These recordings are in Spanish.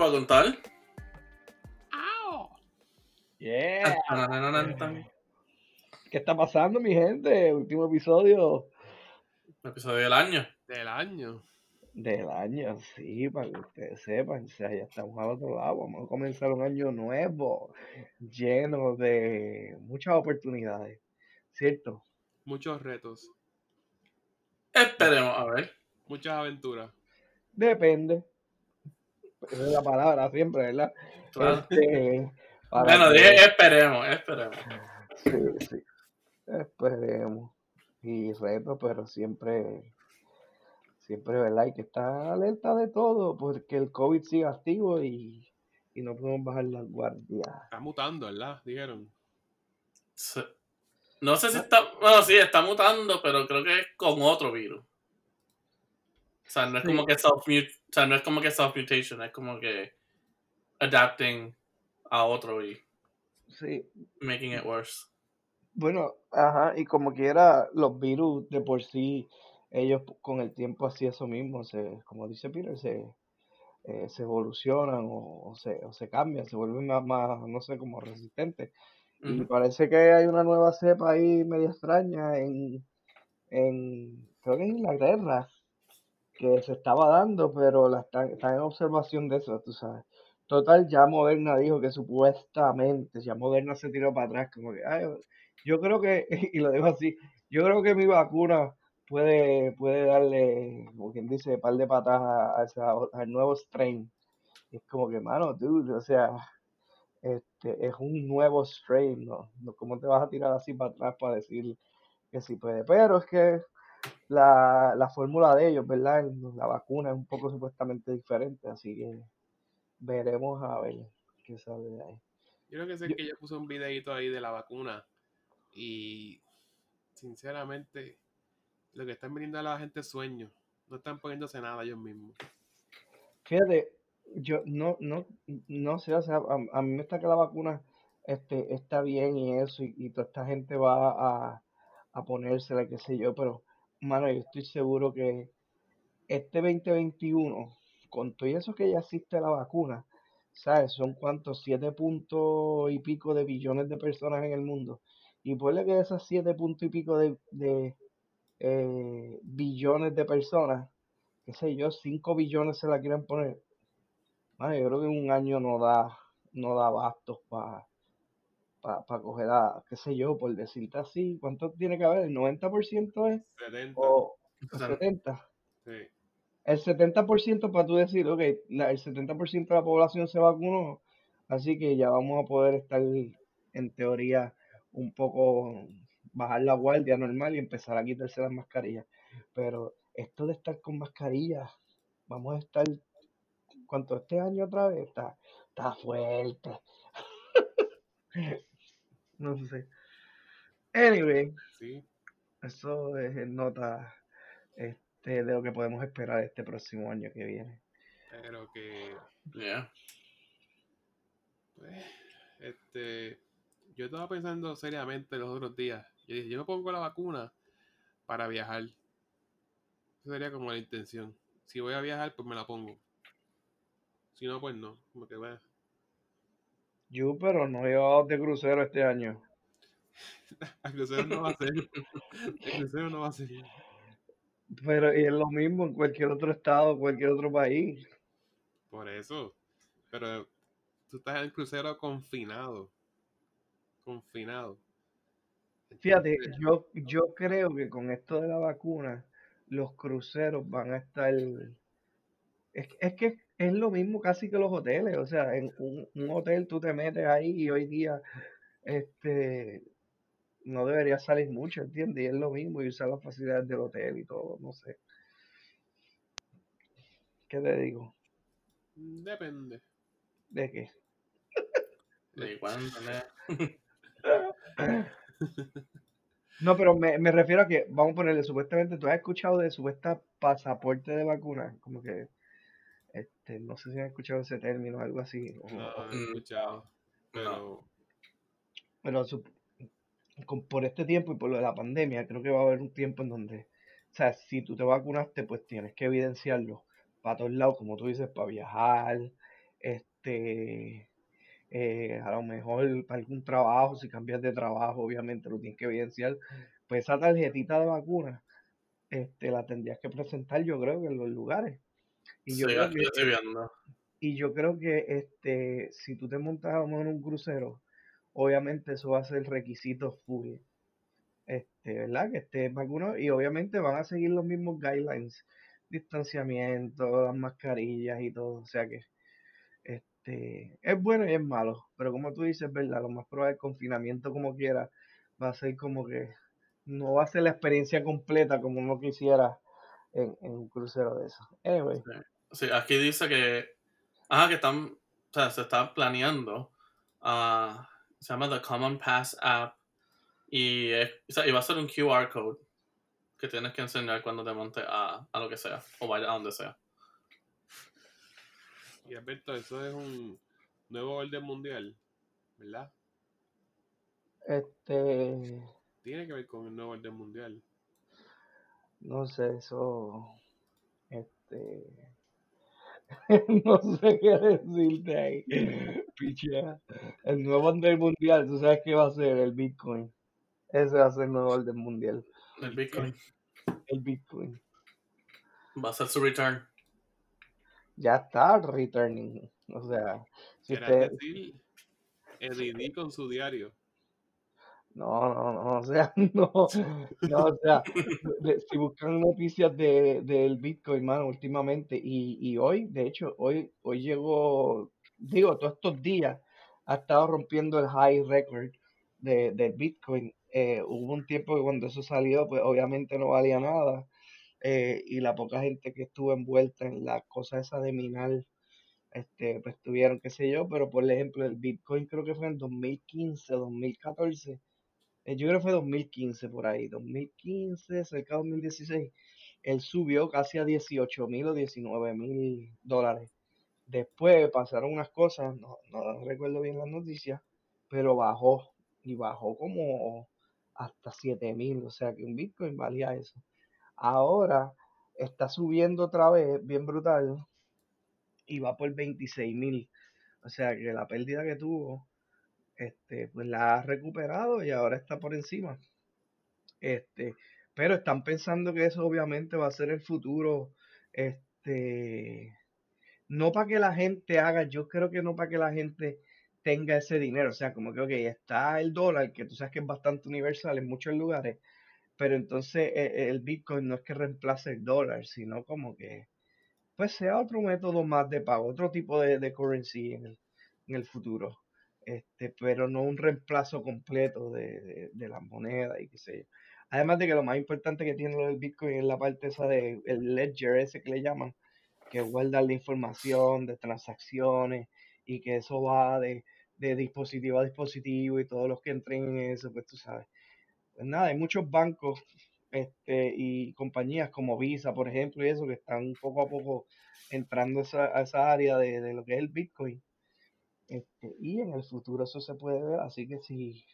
para contar. Yeah. El ¿Qué está pasando, mi gente? Último episodio episodio del año. Del año. del año, sí, para que ustedes sepan. O sea, ya estamos al otro lado. Vamos a comenzar un año nuevo, lleno de muchas oportunidades. ¿Cierto? Muchos retos. Esperemos, a ver. Muchas aventuras. Depende. Esa es la palabra siempre, ¿verdad? Claro. Este, Bueno, que- dije esperemos, esperemos. Sí, sí. Esperemos. Y reto, pero siempre, siempre, ¿verdad? Hay que estar alerta de todo, porque el COVID sigue activo y, y no podemos bajar la guardia. Está mutando, ¿verdad? Dijeron. Sí. No sé si está. Bueno, sí, está mutando, pero creo que es con otro virus. O sea, no es como que self O sea, no es como que self mutation, es como que adapting a otro y Sí. making it worse. Bueno, ajá, y como quiera, los virus de por sí, ellos con el tiempo así eso mismo, se, como dice Peter, se, eh, se evolucionan o, o se, o se cambian, se vuelven más, más, no sé, como resistentes. Y Ujú. parece que hay una nueva cepa ahí media extraña en, en creo que en Inglaterra, que se estaba dando, pero la están, están en observación de eso, tú sabes. Total, ya Moderna dijo que supuestamente, ya Moderna se tiró para atrás, como que, ay, yo creo que, y lo digo así, yo creo que mi vacuna puede, puede darle, como quien dice, par de patas a, a al nuevo strain. Es como que, mano, dude, o sea, este, es un nuevo strain. No, ¿Cómo te vas a tirar así para atrás para decir que sí puede? Pero es que la, la fórmula de ellos, ¿verdad? La vacuna es un poco supuestamente diferente, así que veremos a ver qué sale de ahí. Yo creo que sé Yo- que ella puso un videito ahí de la vacuna. Y sinceramente, lo que están vendiendo a la gente es sueño. No están poniéndose nada ellos mismos. Fíjate, yo no, no, no sé, o sea, a, a mí me está que la vacuna este, está bien y eso, y, y toda esta gente va a, a ponérsela, qué sé yo, pero, mano, yo estoy seguro que este 2021, con todo eso que ya existe la vacuna, ¿sabes? Son cuántos, siete puntos y pico de billones de personas en el mundo. Y ponle que esas siete puntos y pico de, de eh, billones de personas, qué sé yo, 5 billones se la quieren poner. Mano, yo creo que un año no da, no da bastos para pa, coger a, qué sé yo, por decirte así, ¿cuánto tiene que haber? ¿El 90% es? 70. ¿O O sea, 70? Sí. El 70% para tú decir, ok, la- el 70% de la población se vacunó, así que ya vamos a poder estar, en teoría, un poco, bajar la guardia normal y empezar a quitarse las mascarillas. Pero esto de estar con mascarillas, vamos a estar, ¿cuánto? Este año otra vez, está, está fuerte. No sé. Anyway, Sí. eso es en nota este, de lo que podemos esperar este próximo año que viene. Pero que. yeah. Pues, este. Yo estaba pensando seriamente los otros días. Yo dije, yo me pongo la vacuna para viajar. Esa sería como la intención. Si voy a viajar, pues me la pongo. Si no, pues no. Como que bueno. Yo, pero no he llevado de crucero este año. El crucero no va a ser. El crucero no va a ser. Pero es lo mismo en cualquier otro estado, cualquier otro país. Por eso. Pero tú estás en el crucero confinado. Confinado. Fíjate, yo, yo creo que con esto de la vacuna, los cruceros van a estar... Es, es que es lo mismo casi que los hoteles. O sea, en un, un hotel tú te metes ahí y hoy día este no debería salir mucho, ¿entiendes? Y es lo mismo y usar las facilidades del hotel y todo, no sé. ¿Qué te digo? Depende. ¿De qué? ¿De cuándo? No, pero me, me refiero a que, vamos a ponerle, supuestamente, tú has escuchado de supuesta pasaporte de vacuna, como que, este, no sé si has escuchado ese término, algo así, o- No, no he escuchado. Pero. pero su- con- por este tiempo y por lo de la pandemia, creo que va a haber un tiempo en donde, o sea, si tú te vacunaste, pues tienes que evidenciarlo para todos lados, como tú dices, para viajar, este, eh, a lo mejor para algún trabajo, si cambias de trabajo, obviamente lo tienes que evidenciar, pues esa tarjetita de vacuna, este, la tendrías que presentar, yo creo que en los lugares. Y yo Sí, creo que, estoy viendo. y yo creo que este, si tú te montas a en un crucero, obviamente eso va a ser requisito full. Este, ¿verdad? Que esté vacunado y obviamente van a seguir los mismos guidelines, distanciamiento, las mascarillas y todo, o sea que este, es bueno y es malo, pero como tú dices, ¿verdad? Lo más probable el confinamiento como quiera va a ser como que no va a ser la experiencia completa como uno quisiera en, en un crucero de eso. Anyway, Sí, aquí dice que. Ajá, que están. O sea, se está planeando. ah, se llama The Common Pass App. Y, es- o sea, y va a ser un QR code que tienes que enseñar cuando te montes a, a lo que sea. O vaya a donde sea. Y Alberto, eso es un nuevo orden mundial, ¿verdad? este, Tiene que ver con el nuevo orden mundial. No sé, eso, este, no sé qué decirte ahí. Pichea. El nuevo orden mundial, tú sabes qué va a ser el Bitcoin. Ese va a ser el nuevo orden mundial. El Bitcoin El Bitcoin. va a ser su return. Ya está returning. O sea, si usted, decir Eddie D con su diario. No, no, no, o sea, no, no, o sea, si buscan noticias de, del Bitcoin, mano, últimamente, y, y hoy, de hecho, hoy, hoy llegó, digo, todos estos días ha estado rompiendo el high record de, del Bitcoin. Eh, hubo un tiempo que cuando eso salió, pues obviamente no valía nada, eh, y la poca gente que estuvo envuelta en la cosa esa de minar, este, pues tuvieron, qué sé yo, pero por ejemplo, el Bitcoin creo que fue en 2015, 2014 eh, yo creo que fue 2015 por ahí, 2015, cerca de 2016, él subió casi a 18 mil o 19 mil dólares. Después pasaron unas cosas, no, no recuerdo bien las noticias, pero bajó y bajó como hasta 7 mil, o sea que un Bitcoin valía eso. Ahora está subiendo otra vez, bien brutal, y va por 26 mil. O sea que la pérdida que tuvo, este, pues la ha recuperado y ahora está por encima. Este, pero están pensando que eso obviamente va a ser el futuro, este, no para que la gente haga, yo creo que no para que la gente tenga ese dinero, o sea, como que, ok, está el dólar, que tú sabes que es bastante universal en muchos lugares, pero entonces eh, el Bitcoin no es que reemplace el dólar, sino como que, pues sea otro método más de pago, otro tipo de, de currency en el, en el futuro, este, pero no un reemplazo completo de, de, de las monedas y qué sé yo. Además de que lo más importante que tiene lo del Bitcoin es la parte esa de el ledger ese que le llaman, que guarda la información de transacciones y que eso va de, de dispositivo a dispositivo y todos los que entren en eso, pues tú sabes. Pues nada, hay muchos bancos este, y compañías como Visa, por ejemplo, y eso que están poco a poco entrando a esa, a esa área de, de lo que es el Bitcoin. Este, y en el futuro eso se puede ver, así que si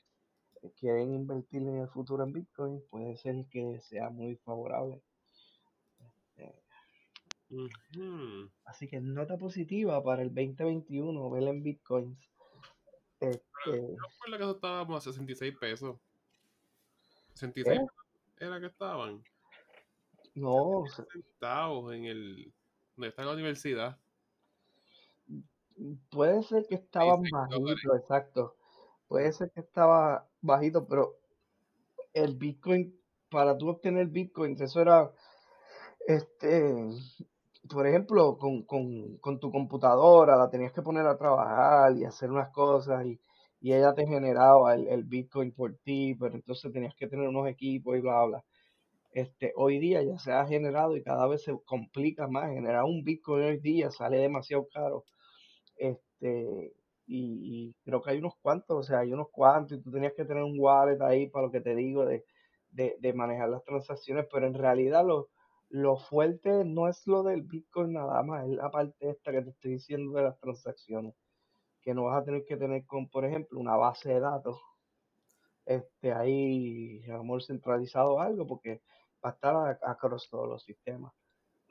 quieren invertir en el futuro en Bitcoin, puede ser que sea muy favorable. Eh, Ujú. Así que nota positiva para el 2021, ver en Bitcoins. Este, Yo recuerdo que eso estaba como a 66 pesos. 66 ¿qué? era que estaban. No, Centavos en el. donde está la universidad. Puede ser que estaban 16 dólares. bajitos, exacto. Puede ser que estaba bajito, pero el Bitcoin, para tú obtener Bitcoin, eso era, este, por ejemplo, con, con, con tu computadora, la tenías que poner a trabajar y hacer unas cosas y, y ella te generaba el, el Bitcoin por ti, pero entonces tenías que tener unos equipos y bla, bla. Este, hoy día ya se ha generado y cada vez se complica más. Generar un Bitcoin hoy día sale demasiado caro. Este, y, creo que hay unos cuantos, o sea, hay unos cuantos, y tú tenías que tener un wallet ahí para lo que te digo de, de, de manejar las transacciones, pero en realidad lo, lo fuerte no es lo del Bitcoin nada más, es la parte esta que te estoy diciendo de las transacciones, que no vas a tener que tener con, por ejemplo, una base de datos, este, ahí, a lo mejor centralizado algo, porque va a estar across todos los sistemas.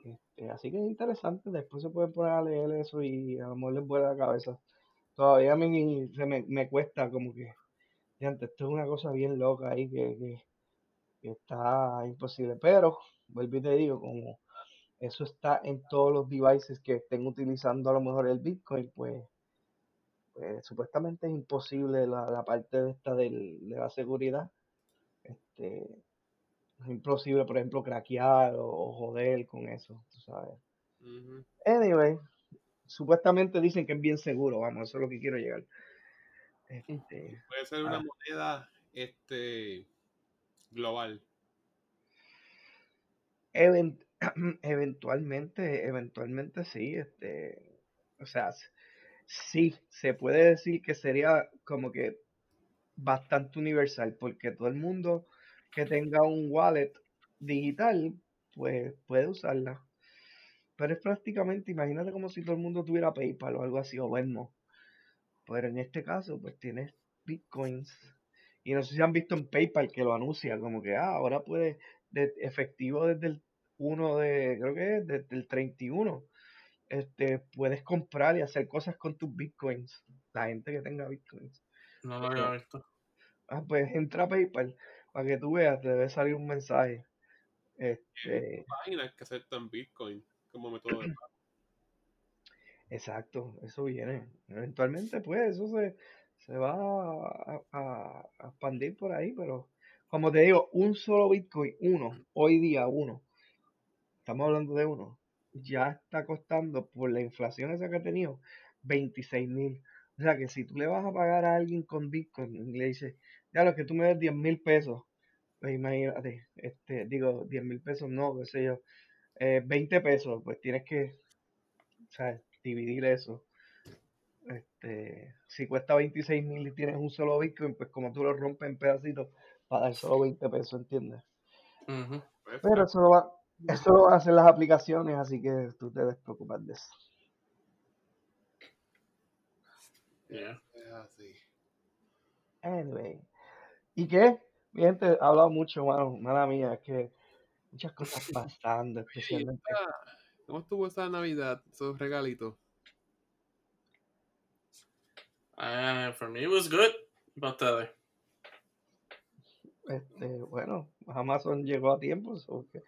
Este, así que es interesante, después se pueden poner a leer eso y a lo mejor les vuela la cabeza. Todavía a mí se me, me cuesta como que, antes esto es una cosa bien loca ahí que, que, está imposible. Pero, vuelvo y te digo, como eso está en todos los devices que estén utilizando a lo mejor el Bitcoin, pues, pues supuestamente es imposible la, la parte de esta del, de la seguridad. Este, es imposible, por ejemplo, craquear o, o joder con eso, tú sabes. Anyway, supuestamente dicen que es bien seguro, vamos, eso es lo que quiero llegar. Este, Puede ser una Ah. moneda este global. Event- eventualmente, eventualmente sí, este, o sea, sí, se puede decir que sería como que bastante universal, porque todo el mundo que tenga un wallet digital, pues puede usarla. Pero es prácticamente, imagínate como si todo el mundo tuviera PayPal o algo así, o Venmo. Pero en este caso, pues tienes bitcoins. Y no sé si han visto en PayPal que lo anuncia, como que ah, ahora puedes, de efectivo desde el 1 de, creo que es desde el 31, este, puedes comprar y hacer cosas con tus bitcoins. La gente que tenga bitcoins. No lo había visto. Ah, pues entra a PayPal para que tú veas, te debe salir un mensaje. Este, Páginas que aceptan Bitcoin como método de pago. exacto, eso viene. Eventualmente, pues, eso se, se va a, a- a expandir por ahí, pero como te digo, un solo Bitcoin, uno, hoy día uno, estamos hablando de uno, ya está costando por la inflación esa que ha tenido 26 mil. O sea que si tú le vas a pagar a alguien con Bitcoin le dices, ya lo que tú me des 10 mil pesos, pues imagínate, este, digo, 10 mil pesos no, qué sé yo, eh, 20 pesos, pues tienes que, ¿sabes? Dividir eso. Este, si cuesta 26 mil y tienes un solo Bitcoin, pues como tú lo rompes en pedacitos para dar solo 20 pesos, ¿entiendes? Pero eso lo, va, eso lo van a hacer las aplicaciones, así que tú te debes preocupar de eso. Yeah. es así. Anyway. ¿Y qué? Mi gente ha hablado mucho, mano, mala mía, es que muchas cosas pasando, especialmente. ¿Cómo estuvo esa Navidad, esos regalitos? Uh, for me, it was good. But uh, Este, bueno, Amazon llegó a tiempo, so que-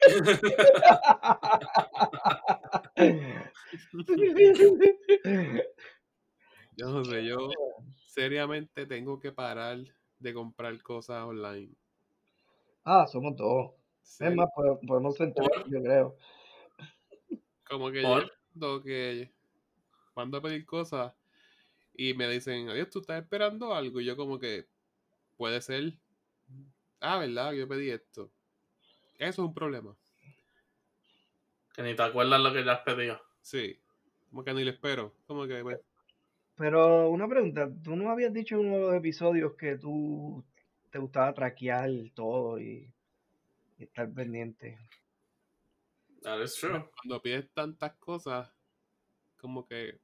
Yo no sé, yo seriamente tengo que parar de comprar cosas online. ah, somos dos. Es Serio, más, pode- podemos ¿Por? yo creo. como que ¿Por? yo que mando a pedir cosas y me dicen, adiós, tú estás esperando algo. Y yo como que, puede ser. Ah, ¿verdad? Yo pedí esto. Eso es un problema. que ni te acuerdas lo que ya has pedido. Sí. Como que ni lo espero. Como que, pues, Pero una pregunta, tú no habías dicho en uno de los episodios que tú te gustaba traquear todo y, y estar pendiente. That is true. cuando pides tantas cosas, como que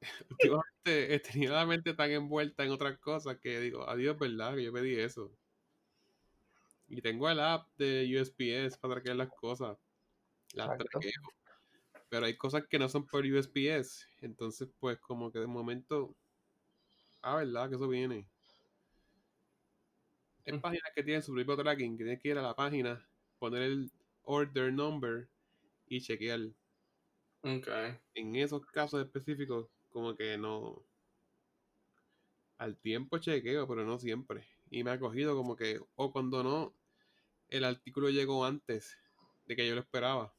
últimamente he tenido la mente tan envuelta en otras cosas que digo, adiós, ¿verdad? Que yo pedí eso. Y tengo el app de USPS para traquear las cosas. Las Exacto. traqueo. Pero hay cosas que no son por USPS. Entonces, pues, como que de momento. Ah, ¿verdad? Que eso viene. Hay Mm. páginas que tienen su propio tracking, que tienes que ir a la página, poner el order number y chequear. Okay. En esos casos específicos, como que no. Al tiempo chequeo, pero no siempre. Y me ha cogido como que, o cuando no, el artículo llegó antes de que yo lo esperaba.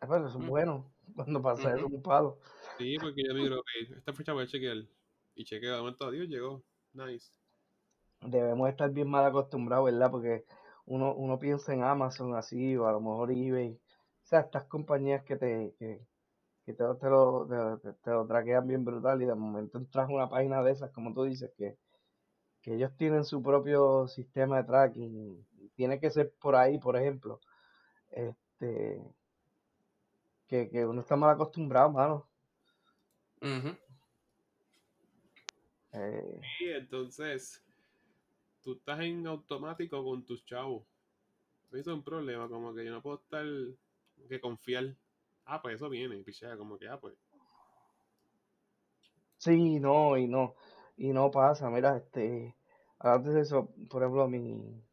Ah, pero eso es bueno. Cuando pasa eso, un palo. Sí, porque yo digo, ok, esta fecha voy a chequear. Y chequeo, de momento, adiós, llegó. Nice. Debemos estar bien mal acostumbrados, ¿verdad? Porque uno, uno piensa en Amazon así, o a lo mejor eBay. O sea, estas compañías que te, que, que te, te lo, te, te lo traquean bien brutal y de momento entras a una página de esas, como tú dices, que, que ellos tienen su propio sistema de tracking. Tiene que ser por ahí, por ejemplo. Este, que, que uno está mal acostumbrado, mano. Ujú. Eh, Y entonces, tú estás en automático con tus chavos. Eso es un problema, como que yo no puedo estar que confiar. Ah, pues eso viene, pichea, como que, ah, pues. Sí, no, y no, y no pasa, mira, este, antes de eso, por ejemplo, mi,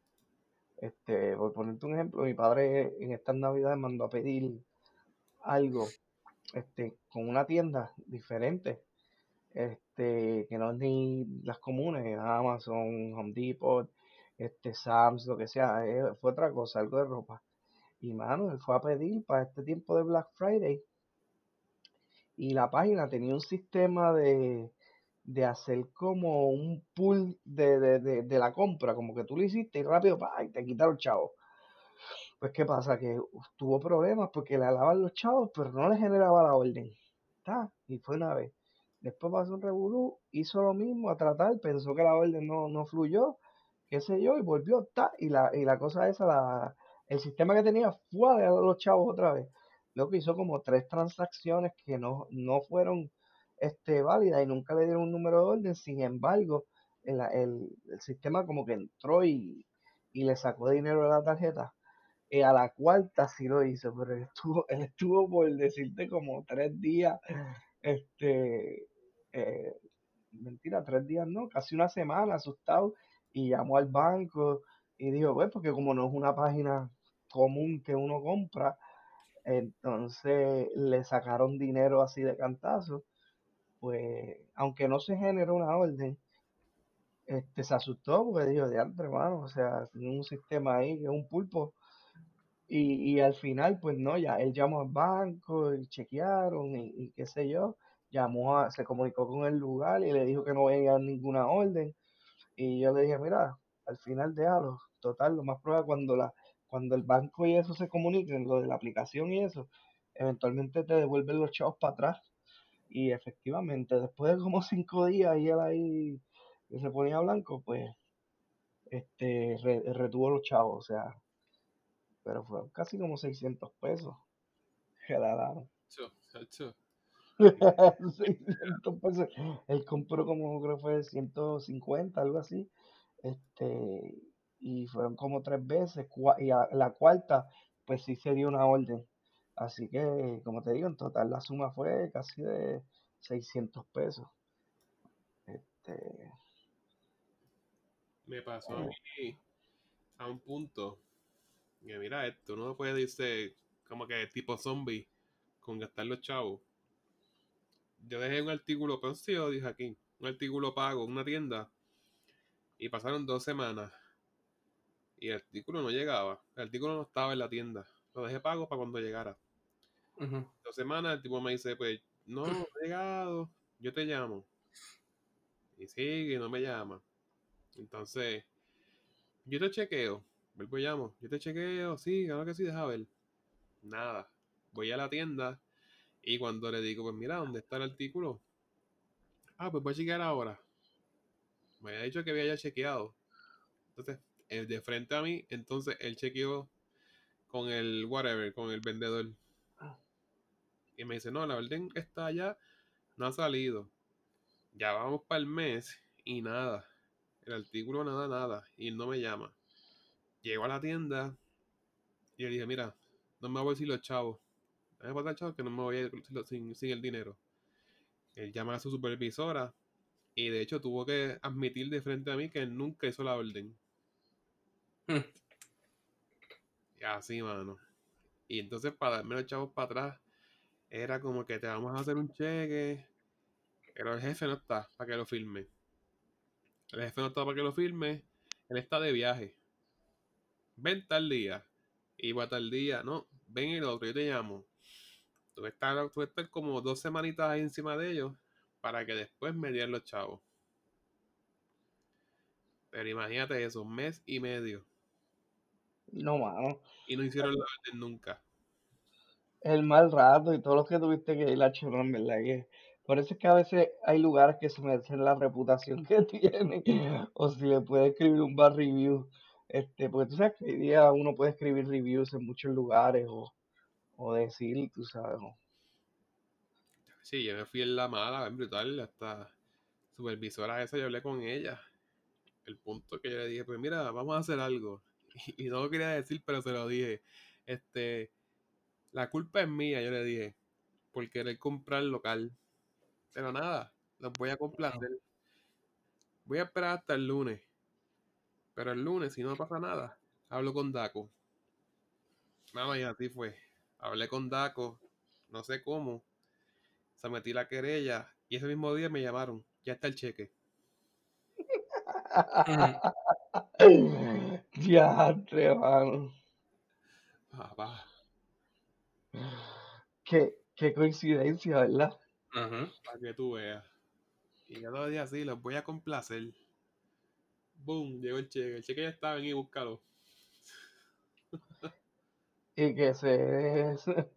este, por ponerte un ejemplo, mi padre en estas navidades mandó a pedir algo, este, con una tienda diferente, este, que no es ni las comunes, Amazon, Home Depot, este, Sam's, lo que sea, eh, fue otra cosa, algo de ropa. Y mano, él fue a pedir para este tiempo de Black Friday y la página tenía un sistema de, de hacer como un pool de, de, de, de la compra, como que tú lo hiciste y rápido pa, y te quitaron chavos. Pues qué pasa, que tuvo problemas porque le alaban los chavos, pero no le generaba la orden. ¿Está? Y fue una vez. Después pasó un revolú, hizo lo mismo a tratar, pensó que la orden no, no fluyó, qué sé yo, y volvió, está, y la, y la cosa esa, la, el sistema que tenía fue a los chavos otra vez. Lo que hizo como tres transacciones que no, no fueron este, válidas y nunca le dieron un número de orden. Sin embargo, el, el, el sistema como que entró y, y, le sacó dinero de la tarjeta. Y a la cuarta sí lo hizo, pero él estuvo, él estuvo por decirte como tres días, este, eh, mentira, tres días no, casi una semana asustado y llamó al banco y dijo, pues, porque como no es una página común que uno compra, entonces le sacaron dinero así de cantazo, pues aunque no se generó una orden, este se asustó porque dijo, de hermano, o sea, tiene un sistema ahí que es un pulpo. Y, y al final, pues no, ya él llamó al banco y chequearon y, y qué sé yo, llamó a, se comunicó con el lugar y le dijo que no venía ninguna orden. Y yo le dije, mira, al final déjalo, total, lo más prueba cuando la, cuando el banco y eso se comuniquen, lo de la aplicación y eso, eventualmente te devuelven los chavos para atrás. Y efectivamente, después de como cinco días y él ahí se ponía blanco, pues este re, retuvo los chavos, o sea, pero fue casi como 600 pesos que la daron. 600 pesos. Él compró como creo que fue 150, algo así. Este, y fueron como tres veces, y a la cuarta, pues sí se dio una orden. Así que, como te digo, en total la suma fue casi de 600 pesos. Este... Me pasó a mí a un punto que mira esto, uno puede decir como que tipo zombie con gastar los chavos. Yo dejé un artículo, pero sí lo dije aquí, un artículo pago en una tienda y pasaron dos semanas y el artículo no llegaba. El artículo no estaba en la tienda. Lo dejé pago para cuando llegara. Uh -huh. Dos semanas el tipo me dice, pues, no, no llegado, yo te llamo. Y sigue, no me llama. Entonces, yo te chequeo. Vuelvo y llamo. Yo te chequeo, sí, claro que sí, deja ver. Nada. Voy a la tienda y cuando le digo, pues mira, ¿dónde está el artículo? Ah, pues voy a chequear ahora. Me había dicho que había ya chequeado. Entonces, el de frente a mí, entonces él chequeó con el whatever, con el vendedor. Y me dice, no, la orden está allá, no ha salido. Ya vamos para el mes y nada. El artículo nada, nada. Y él no me llama. Llego a la tienda y le dije, mira, no me voy a decir los chavos. No me voy a chavos que no me voy a ir sin, sin el dinero. Él llama a su supervisora y de hecho tuvo que admitir de frente a mí que él nunca hizo la orden. Hmm. Y así, mano. Y entonces para darme los chavos para atrás, era como que te vamos a hacer un cheque, pero el jefe no está para que lo firme. El jefe no está para que lo firme, él está de viaje. Ven tal día, y va tal día, no, ven el otro, yo te llamo. Tú estás, tú estás como dos semanitas ahí encima de ellos para que después me dieran los chavos. Pero imagínate eso, un mes y medio. No, mano. Y no hicieron la orden nunca. El mal rato y todo lo que tuviste que ir a chorrón, ¿verdad? Que por eso es que a veces hay lugares que se merecen la reputación que tienen. O si le puede escribir un bad review. Este, porque tú sabes que hoy día uno puede escribir reviews en muchos lugares o, o decir, tú sabes. ¿no? Sí, yo me fui en la mala, en brutal, hasta supervisora esa, yo hablé con ella. El punto que yo le dije, pues mira, vamos a hacer algo. Y, y no lo quería decir, pero se lo dije. Este, la culpa es mía, yo le dije, por querer comprar local. Pero nada, los voy a complacer. Voy a esperar hasta el lunes. Pero el lunes, si no pasa nada, hablo con Daco. Nada, y así fue. Hablé con Daco, no sé cómo. Se metí la querella y ese mismo día me llamaron. Ya está el cheque. Ya, mano. Papá. Qué, qué coincidencia, ¿verdad? Para que tú veas. Y yo lo dije así, los voy a complacer. Boom, llegó el cheque. El cheque ya está, ven y búscalo. Y que se...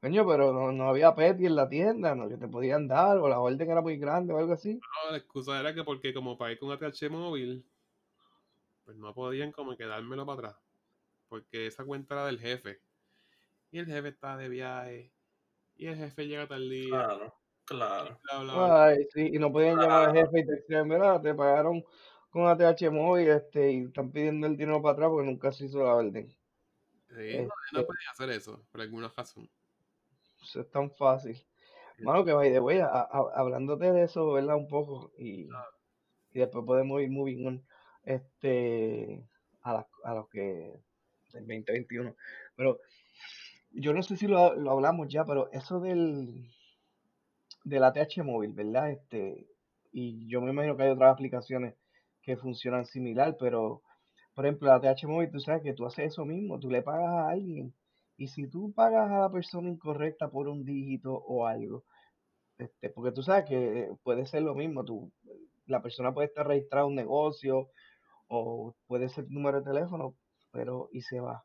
Coño, pero no, no había Petty en la tienda, ¿no? Que te podían dar, o la orden era muy grande o algo así. No, la excusa era que porque como pagué con ATH móvil, pues no podían como que dármelo para atrás. Porque esa cuenta era del jefe. Y el jefe estaba de viaje. Y el jefe llega tal día. Claro, claro. bla, bla, bla. Ay, sí, y no podían llamar al jefe y te decían, mira, te pagaron con ATH móvil este, y están pidiendo el dinero para atrás porque nunca se hizo la orden. Sí, no, no Este- podía hacer eso, por alguna razón. Eso es tan fácil. Mano, que by the way, a- a- hablándote de eso, ¿verdad? Un poco, y, y después podemos ir moving on, este, a, las- a los que, del 2021. Pero yo no sé si lo, lo hablamos ya, pero eso del, del ATH móvil, ¿verdad? Este, y yo me imagino que hay otras aplicaciones que funcionan similar, pero, por ejemplo, el ATH móvil, tú sabes que tú haces eso mismo, tú le pagas a alguien, y si tú pagas a la persona incorrecta por un dígito o algo, este, porque tú sabes que puede ser lo mismo, tú, la persona puede estar registrada en un negocio o puede ser tu número de teléfono, pero y se va.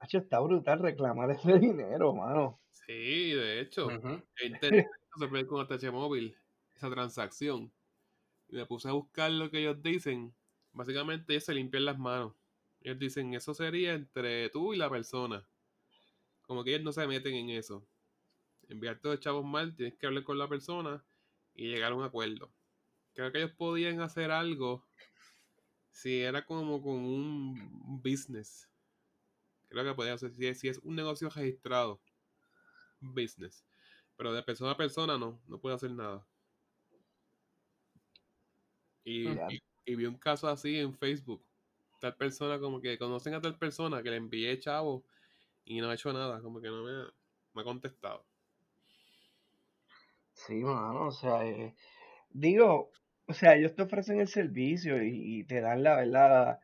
Hacho, está brutal reclamar ese dinero, mano. Sí, de hecho, Ujú. yo intenté resolver con ATH móvil esa transacción. Y me puse a buscar lo que ellos dicen. Básicamente ellos se limpian las manos. Ellos dicen, eso sería entre tú y la persona. Como que ellos no se meten en eso. Enviarte los chavos mal, tienes que hablar con la persona y llegar a un acuerdo. Creo que ellos podían hacer algo si era como con un business. Creo que podían hacer, si es, si es un negocio registrado, business. Pero de persona a persona no, no puede hacer nada. Y, y- y vi un caso así en Facebook. Tal persona como que conocen a tal persona que le envié chavo y no ha hecho nada, como que no me, ha- me ha contestado. Sí, mano, o sea, eh, digo, o sea, ellos te ofrecen el servicio y, y te dan la verdad.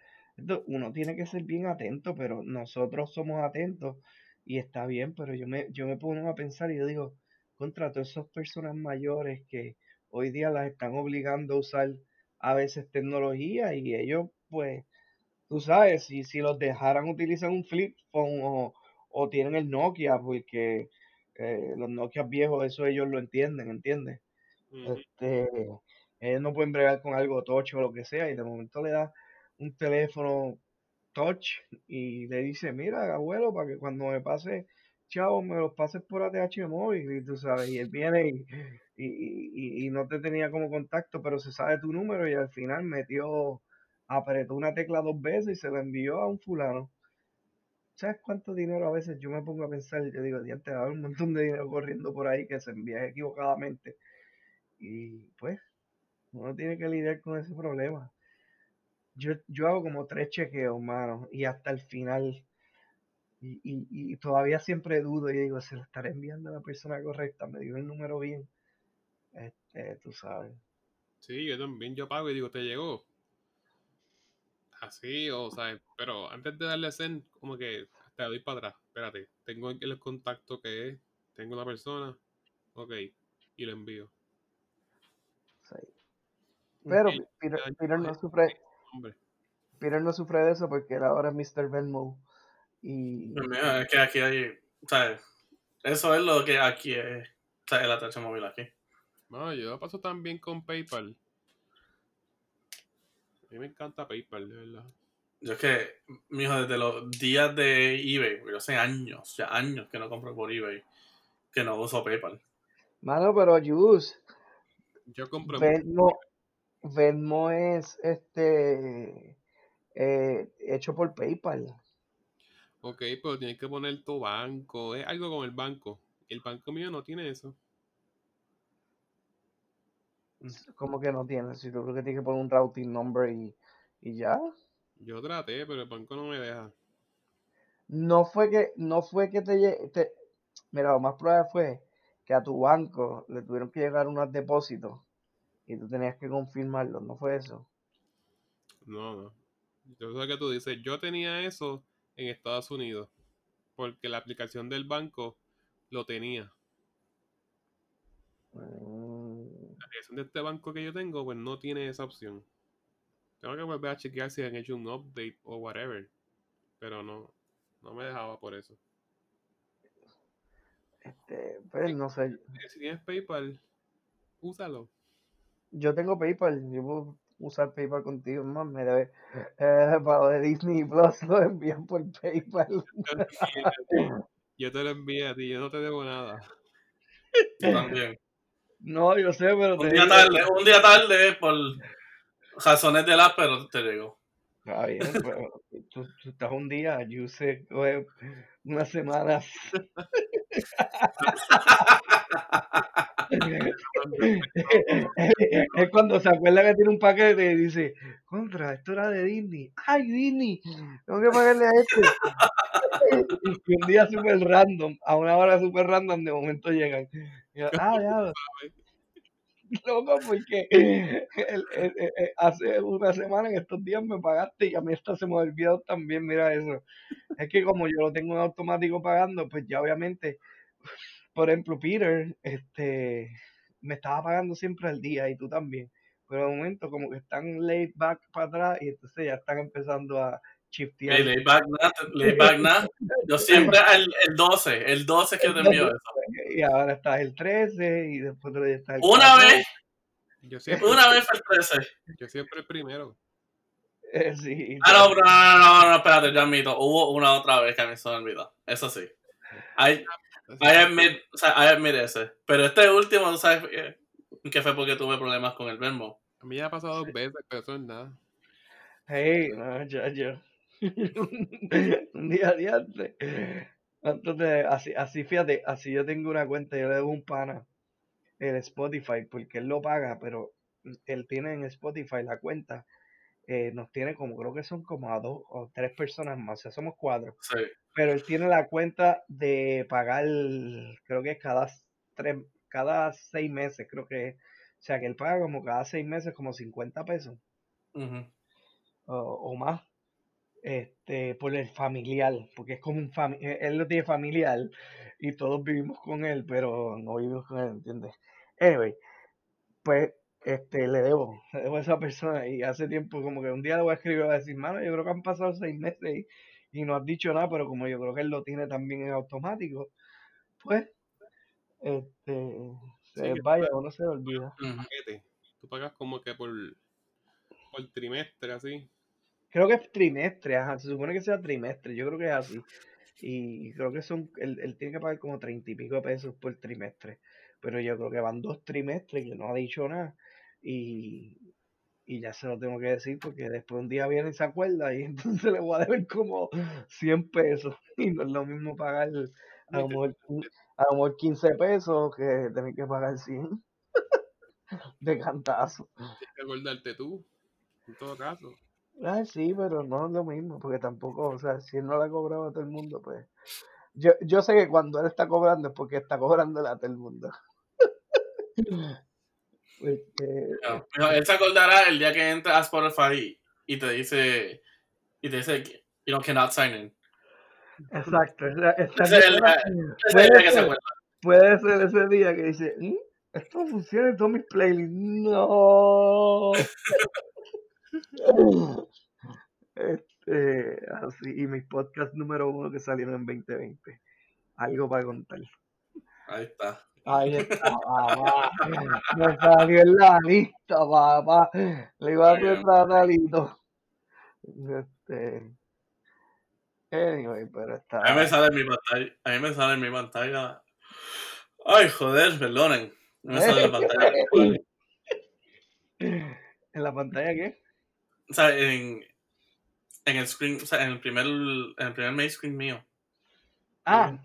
Uno tiene que ser bien atento, pero nosotros somos atentos y está bien, pero yo me, yo me pongo a pensar y yo digo, contra todas esas personas mayores que hoy día las están obligando a usar a veces tecnología y ellos, pues, tú sabes, si, si los dejaran utilizar un flip phone o, o tienen el Nokia, porque eh, los Nokia viejos, eso ellos lo entienden, ¿entiendes? Este, ellos no pueden bregar con algo tocho o lo que sea, y de momento le da un teléfono touch y le dice, mira, abuelo, para que cuando me pase, chavo, me los pases por ATH móvil, y tú sabes, y él viene y, y, y- y no te tenía como contacto, pero se sabe tu número y al final metió, apretó una tecla dos veces y se lo envió a un fulano. ¿Sabes cuánto dinero a veces yo me pongo a pensar? Yo digo, diante, va a haber un montón de dinero corriendo por ahí que se envía equivocadamente. Y pues, uno tiene que lidiar con ese problema. Yo, yo hago como tres chequeos, mano, y hasta el final. Y, y, y todavía siempre dudo y digo, se lo estaré enviando a la persona correcta, me dio el número bien. Este, tú sabes. Sí, yo también, yo pago y digo, ¿te llegó? Así, o sea, pero antes de darle send, como que te doy para atrás. Espérate, tengo el contacto que es, tengo una persona, ok, y lo envío. sí. Pero Peter, Peter no sufre, Hombre, Peter no sufre de eso porque él ahora es Mr. Venmo. Y Pues mira, es que aquí hay, ¿sabes? Eso es lo que aquí es, ¿sabes? El móvil aquí. No, yo paso también con PayPal. A mí me encanta PayPal, de verdad. Yo es que, mijo, desde los días de eBay, yo hace años, ya años que no compro por eBay, que no uso PayPal. Mano, pero Juice, Yo compro. Venmo, Venmo es este eh, hecho por PayPal. Ok, pero tienes que poner tu banco. Es algo con el banco. El banco mío no tiene eso. ¿Cómo que no tiene? Si tú creo que tienes que poner un routing number y, y ya. Yo traté, pero el banco no me deja. No fue que, no fue que te, te- mira, lo más probable fue que a tu banco le tuvieron que llegar unos depósitos y tú tenías que confirmarlo, ¿no fue eso? No, no. Yo sé que tú dices, yo tenía eso en Estados Unidos. Porque la aplicación del banco lo tenía. Mm, aplicación de este banco que yo tengo, pues no tiene esa opción. Tengo que volver a chequear si han hecho un update o whatever. Pero no, no me dejaba por eso. Este, pues no sé, Si tienes PayPal, úsalo. yo tengo PayPal, yo puedo usar PayPal contigo, más me debe, eh, para lo de Disney Plus lo envían por PayPal. Yo te lo envié a ti, yo no te debo nada. Yo también. No, yo sé, pero Un día digo- tarde, un día tarde por razones de la, pero te digo. Está bien, pero tú, tú estás un día, yo sé, unas semanas. es cuando se acuerda que tiene un paquete y dice, contra, esto era de Disney. ¡Ay, Disney! Tengo que pagarle a este. y un día súper random, a una hora súper random, de momento llegan. Y ah, ya. Loco, porque el- el- el- el- hace una semana en estos días me pagaste y a mí esta se me olvidó también, mira eso. Es que como yo lo tengo en automático pagando, pues ya obviamente, por ejemplo, Peter, este, me estaba pagando siempre al día y tú también. Pero de momento como que están laid back para atrás y entonces ya están empezando a shiftear. Hey, lay back nada, back nada. Yo siempre el, el 12, el 12 que te envío eso. Y ahora está el 13 y después otro día está el Una 14. vez, Yo siempre, una vez fue el 13. yo siempre el primero. Eh, sí, Ah, no, pero no, no, no, no, espérate, yo admito. Hubo una otra vez que a mí se me olvidó. Eso sí. I, I admit, o sea, I admit ese. Pero este último, ¿tú sabes que fue porque tuve problemas con el verbo? A mí ya ha pasado dos veces, pero eso es nada. Hey, no, ya, ya. un día adiante. Entonces, así, así, fíjate, así yo tengo una cuenta, yo le debo un pana el Spotify, porque él lo paga, pero él tiene en Spotify la cuenta, eh, nos tiene como, creo que son como a dos o tres personas más, o sea, somos cuatro, Sí. pero él tiene la cuenta de pagar, creo que es cada tres, cada seis meses, creo que es. O sea, que él paga como cada seis meses como 50 pesos o, o más este por el familiar porque es como un fami eh, él lo tiene familiar y todos vivimos con él pero no vivimos con él ¿entiendes? anyway pues este le debo le debo a esa persona y hace tiempo como que un día le voy a escribir y voy a decir mano yo creo que han pasado seis meses y, y no has dicho nada pero como yo creo que él lo tiene también en automático pues este Sí, vaya uno se le olvida. Tú pagas como que por, por trimestre, así. Creo que es trimestre, ajá, se supone que sea trimestre, yo creo que es así. Y creo que son, él, él tiene que pagar como treinta y pico de pesos por trimestre. Pero yo creo que van dos trimestres que no ha dicho nada. Y, y ya se lo tengo que decir porque después un día viene y se acuerda y entonces le voy a deber como 100 pesos. Y no es lo mismo pagar a lo mejor, a lo mejor 15 pesos que tener que pagar 100 de cantazo. Tienes que acordarte tú, en todo caso. Ah, sí, pero no es lo mismo, porque tampoco, o sea, si él no la ha cobrado a todo el mundo, pues. Yo, yo sé que cuando él está cobrando es porque está cobrando a todo el mundo. Este, No, pero él se acordará el día que entra a Spotify y te dice, y te dice, you know, cannot sign in. exacto, esa- esa el, el puede, día que se ser, acuerda. puede ser ese día que dice, "Mm, esto funciona en todos mis playlists. No. Este, así, y mis podcast número uno que salieron en 2020. Algo para contar. Ahí está. Ahí está, papá. Me salió en la lista, papá. Le iba a Está bien. retratar Alito. Este. Anyway, pero está. A mí me sale en mi pantalla. A mí me sale en mi pantalla. Ay, joder, perdonen. Me sale en la pantalla. ¿En la pantalla qué? O sea, en, en el screen, o sea, en el primer, en el primer main screen mío. Ah,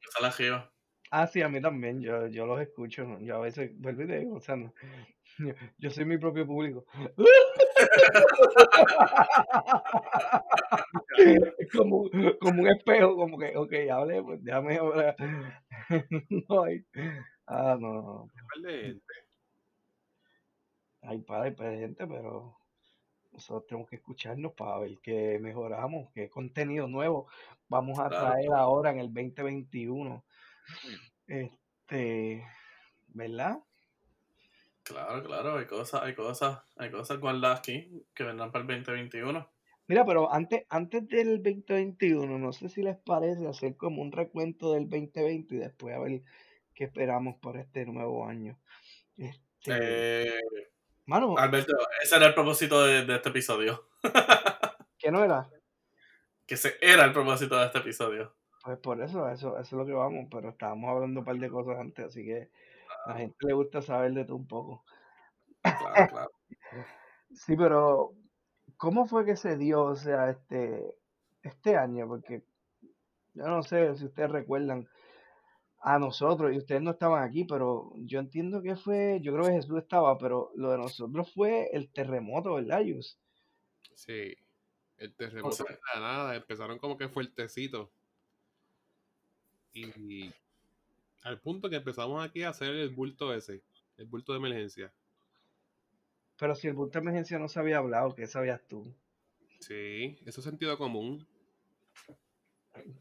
que Sale arriba. Ah, sí, a mí también, yo, yo los escucho, yo a veces vuelvo y te digo, o sea, no, yo, yo soy mi propio público. Como, como un espejo, como que, ok, hable, pues déjame ahora. No hay, ah, no, hay para hay para gente, pero nosotros tenemos que escucharnos para ver qué mejoramos, qué contenido nuevo vamos a Claro. traer ahora en el 2021. Este, ¿verdad? Claro, claro, hay cosas, hay cosas, hay cosas guardadas aquí que vendrán para el 2021. Mira, pero antes, antes del 2021, no sé si les parece hacer como un recuento del 2020 y después a ver qué esperamos para este nuevo año. Este, Eh, mano, Alberto, ese era el propósito de, de este episodio. ¿qué no era? Que ese era el propósito de este episodio. Pues por eso, eso, eso es lo que vamos, pero estábamos hablando un par de cosas antes, así que a la gente le gusta saber de todo un poco. Claro, claro. Sí, pero ¿cómo fue que se dio, o sea, este, este año? Porque yo no sé si ustedes recuerdan a nosotros, y ustedes no estaban aquí, pero yo entiendo que fue, yo creo que Jesús estaba, pero lo de nosotros fue el terremoto, ¿verdad, Yus? Sí. El terremoto sea- de la nada. Empezaron como que fuertecitos. Y al punto que empezamos aquí a hacer el bulto ese. El bulto de emergencia. Pero si el bulto de emergencia no se había hablado, ¿qué sabías tú? Sí. Eso es sentido común.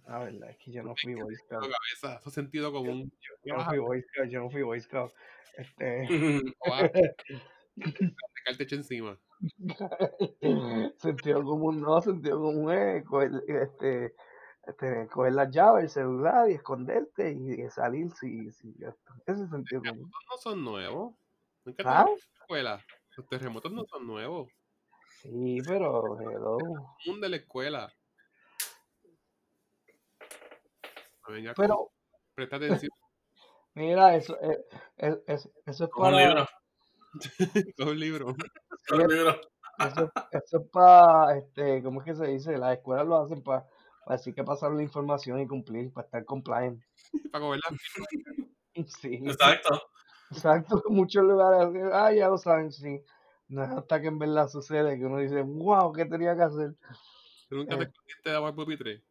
Ah, verdad, es que yo no fui Boy Scout. cabeza. Eso es sentido común. Yo no fui Boy Scout, yo no fui Boy Scout. Este, te techo encima. sentido común, no, sentido común es coger, este, este, coger las llaves, el celular y esconderte y salir si, si. Ese es sentido común. No son nuevos. Nunca ¿Ah? escuela. Los terremotos no son nuevos. Sí, pero hello. De la escuela. Venga, Pero, presta atención. mira, eso, es, es- es- eso es Como un para, libro. Un libro. un libro. eso, eso es para, este, ¿cómo es que se dice? Las escuelas lo hacen para, para decir que pasaron la información y cumplir, para estar compliant. Para coger la Sí. Exacto. Exacto, en muchos lugares, ah, ya lo saben, sí. No es hasta que en verdad sucede que uno dice, wow, ¿qué tenía que hacer? ¿Tú nunca te Eh. escondiste de agua pupitre?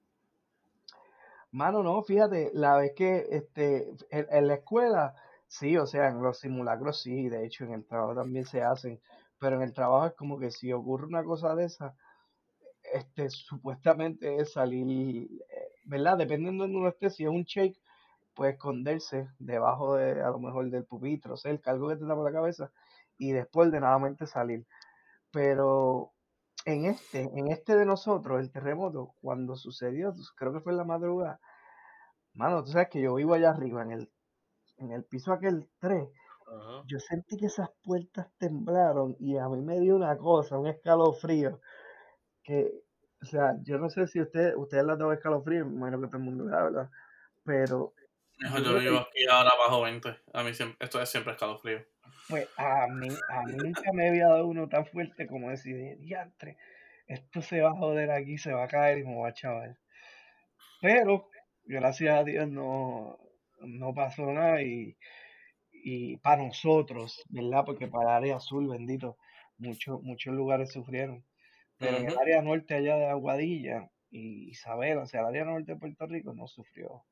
Mano, no, fíjate, la vez que este, en, en la escuela, sí, o sea, en los simulacros sí, de hecho en el trabajo también se hacen, pero en el trabajo es como que si ocurre una cosa de esa, este, supuestamente es salir, eh, ¿verdad? Dependiendo de donde uno esté, si es un shake, puede esconderse debajo de, a lo mejor del pupitre, o sea, el cargo que te tapa la cabeza, y después ordenadamente salir. Pero en este, en este de nosotros, el terremoto, cuando sucedió, creo que fue en la madrugada, mano, tú sabes que yo vivo allá arriba, en el, en el piso aquel 3, Ajá. yo sentí que esas puertas temblaron y a mí me dio una cosa, un escalofrío, que, o sea, yo no sé si usted, ustedes le han dado escalofrío, me imagino que todo el mundo da, ¿verdad? Pero, Yo vivo aquí ahora bajo 20. A mí siempre, esto es siempre escalofrío. pues, a mí, a mí nunca me había dado uno tan fuerte como decir, diantre, esto se va a joder aquí, se va a caer y me va a chaval. Pero, gracias a Dios, no, no pasó nada y, y para nosotros, ¿verdad? Porque para el área azul, bendito, muchos muchos lugares sufrieron. Pero en el área norte allá de Aguadilla y Isabel, o sea, el área norte de Puerto Rico no sufrió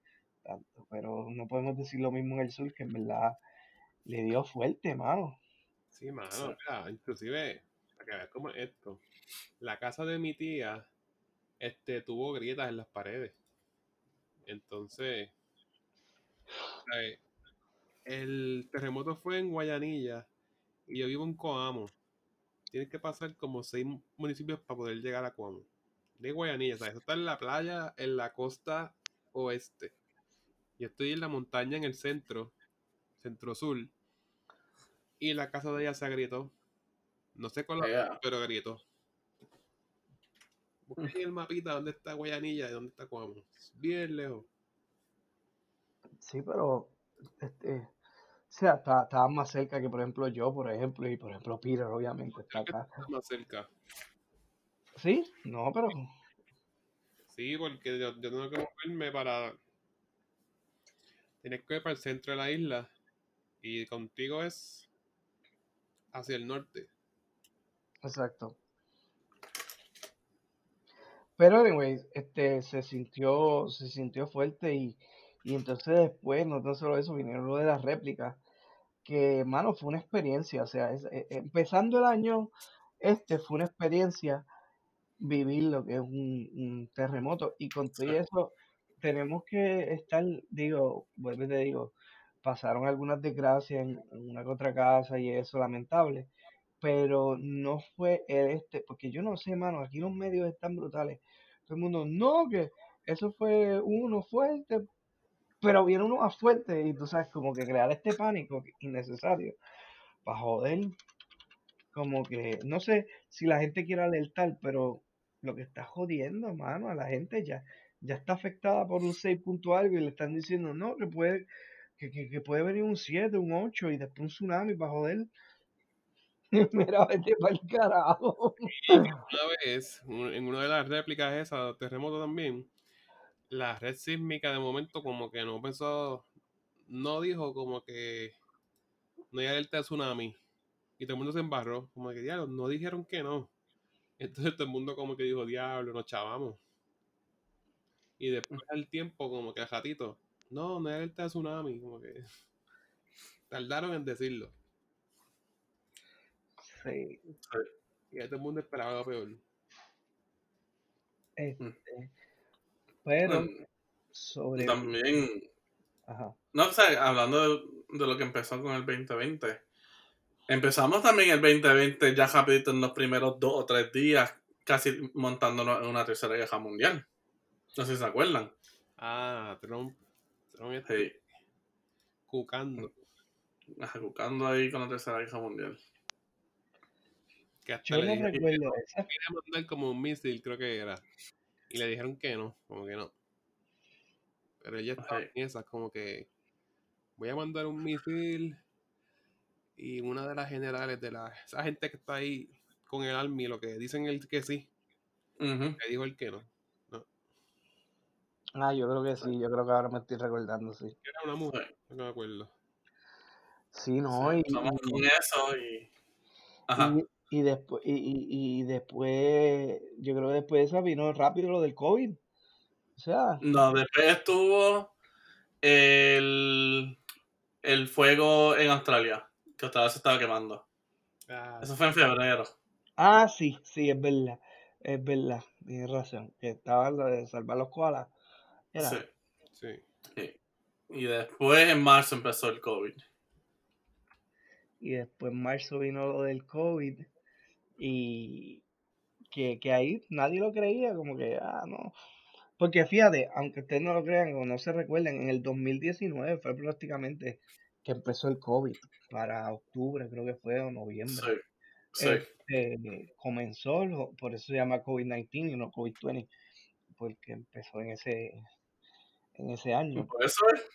tanto. Pero no podemos decir lo mismo en el sur, que en verdad le dio fuerte, mano. Sí, mano. Sí. Mira, inclusive, para que veas cómo es esto. La casa de mi tía este, tuvo grietas en las paredes. Entonces, ¿sabes? el terremoto fue en Guayanilla y yo vivo en Coamo. Tienes que pasar como seis municipios para poder llegar a Coamo. De Guayanilla, ¿sabes? Eso está en la playa, en la costa oeste. Yo estoy en la montaña en el centro, centro sur. Y la casa de ella se agrietó. No sé cuál, Yeah. pero agrietó. Busquen en el mapita dónde está Guayanilla y dónde está Coamo. Es Bien lejos. Sí, pero, este, o sea, está- estaban más cerca que, por ejemplo, yo, por ejemplo, y por ejemplo, Peter, obviamente, está acá. está más cerca. ¿Sí? No, pero... Sí, porque yo, yo tengo que moverme para... Tienes que ir para el centro de la isla y contigo es hacia el norte. Exacto. Pero, anyway, este, se sintió, se sintió fuerte y, y entonces después, no tan solo eso, vinieron lo de las réplicas, que, mano, fue una experiencia, o sea, es- e- empezando el año, este fue una experiencia vivir lo que es un, un terremoto. Y con todo eso tenemos que estar, digo, vuelvo y te digo, pasaron algunas desgracias en, en una que otra casa y eso, lamentable, pero no fue el este, porque yo no sé, mano, aquí los medios están brutales, todo el mundo, no, que eso fue uno fuerte, pero viene uno más fuerte y tú sabes, como que crear este pánico innecesario para joder, como que, no sé si la gente quiere alertar, pero lo que está jodiendo, mano, a la gente ya, ya está afectada por un 6 punto algo y le están diciendo, no, que puede, que, que, que puede venir un 7, un 8 y después un tsunami para joder. Mira, vete para el carajo. Una vez, en una de las réplicas esas, terremoto también, la red sísmica de momento como que no pensó, no dijo como que no hay alerta de tsunami. Y todo el mundo se embarró, como que diablo, no dijeron que no. Entonces todo el mundo como que dijo, diablo, nos chavamos. Y después al tiempo, como que a ratito, no, no hay alerta de tsunami, como que tardaron en decirlo. Sí, Y todo el mundo esperaba lo peor. este, pero sobre... También, Ajá. no sé, hablando de, de lo que empezó con el 2020. Empezamos también el 2020 ya rapidito en los primeros dos o tres días, casi montándonos en una tercera guerra mundial. No sé si se acuerdan. Ah, Trump, Trump está Sí, cucando. buscando ahí con la tercera guerra mundial. Que hasta Yo le no recuerdo esa. quería mandar como un misil, creo que era. Y le dijeron que no, como que no. Pero ella estaba Sí. en esas, como que voy a mandar un misil. Y una de las generales de la. Esa gente que está ahí con el Army, lo que dicen el que sí, Ujú. le dijo el que no. Ah, yo creo que sí, yo creo que ahora me estoy recordando, sí. Era una mujer, no me acuerdo. Sí, no, Sí, y, y- con eso y. Ajá. Y, y después, y, y, y después, yo creo que después de esa vino rápido lo del COVID. O sea, No, después estuvo el, el fuego en Australia, que otra vez se estaba quemando. Ah, Eso fue en febrero. ah, sí, sí, es verdad, es verdad, tienes razón, que estaba lo de salvar los koalas. Era, Sí. sí. sí. Y después en marzo empezó el COVID. y después en marzo vino lo del COVID y que, que ahí nadie lo creía, como que, ah, no. Porque fíjate, aunque ustedes no lo crean o no se recuerden, en el 2019 fue prácticamente que empezó el COVID, para octubre creo que fue o noviembre. Sí. Sí. Este, comenzó, por eso se llama COVID-19 y no COVID-20, porque empezó en ese, en ese año. Por eso es.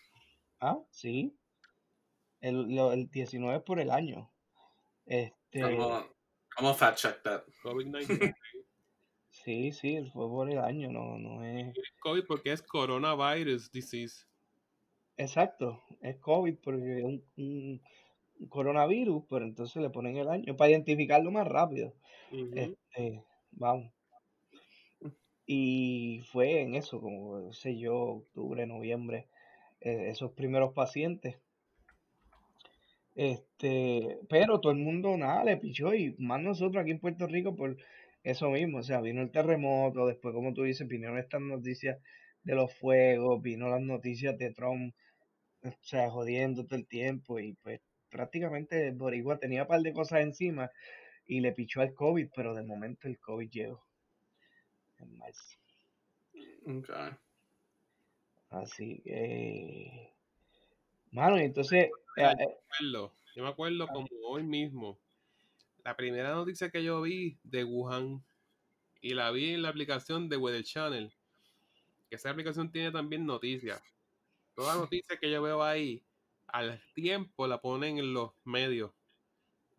Ah, sí. El, lo- el 19 es por el año. Este, vamos a fact check that. COVID-19. sí, sí, fue por el año, no, no es. COVID porque es coronavirus disease. Exacto, es COVID porque es un, un- un coronavirus, pero entonces le ponen el año para identificarlo más rápido. Este, vamos. Y fue en eso, como qué sé yo, octubre, noviembre, eh, esos primeros pacientes. Este, pero todo el mundo nada le pichó y más nosotros aquí en Puerto Rico por eso mismo, o sea, vino el terremoto, después como tú dices, vinieron estas noticias de los fuegos, vino las noticias de Trump, o sea, jodiendo todo el tiempo y pues prácticamente el Boricua tenía un par de cosas encima y le pichó al COVID, pero de momento el COVID llegó en marzo. Okay. Así que, mano, y entonces, eh, Ay, eh, acuerdo, yo me acuerdo como hoy mismo. La primera noticia que yo vi de Wuhan y la vi en la aplicación de Weather Channel. Que esa aplicación tiene también noticias. Toda noticia que yo veo ahí, al tiempo la ponen en los medios.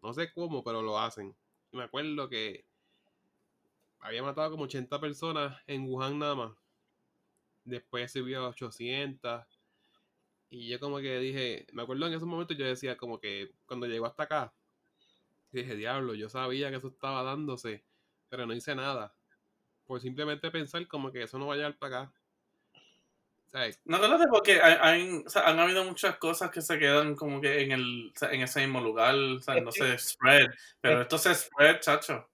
No sé cómo, pero lo hacen. Y me acuerdo que había matado como 80 personas en Wuhan nada más. Después subió a 800. Y yo como que dije, me acuerdo en esos momentos yo decía como que cuando llegó hasta acá, dije, diablo, yo sabía que eso estaba dándose, pero no hice nada. Por simplemente pensar como que eso no va a llegar para acá. ¿Sabes? No, claro, porque hay, hay- o sea, han habido muchas cosas que se quedan como que en, el, o sea, en ese mismo lugar, o sea, no se spread, pero es- esto se spread, chacho.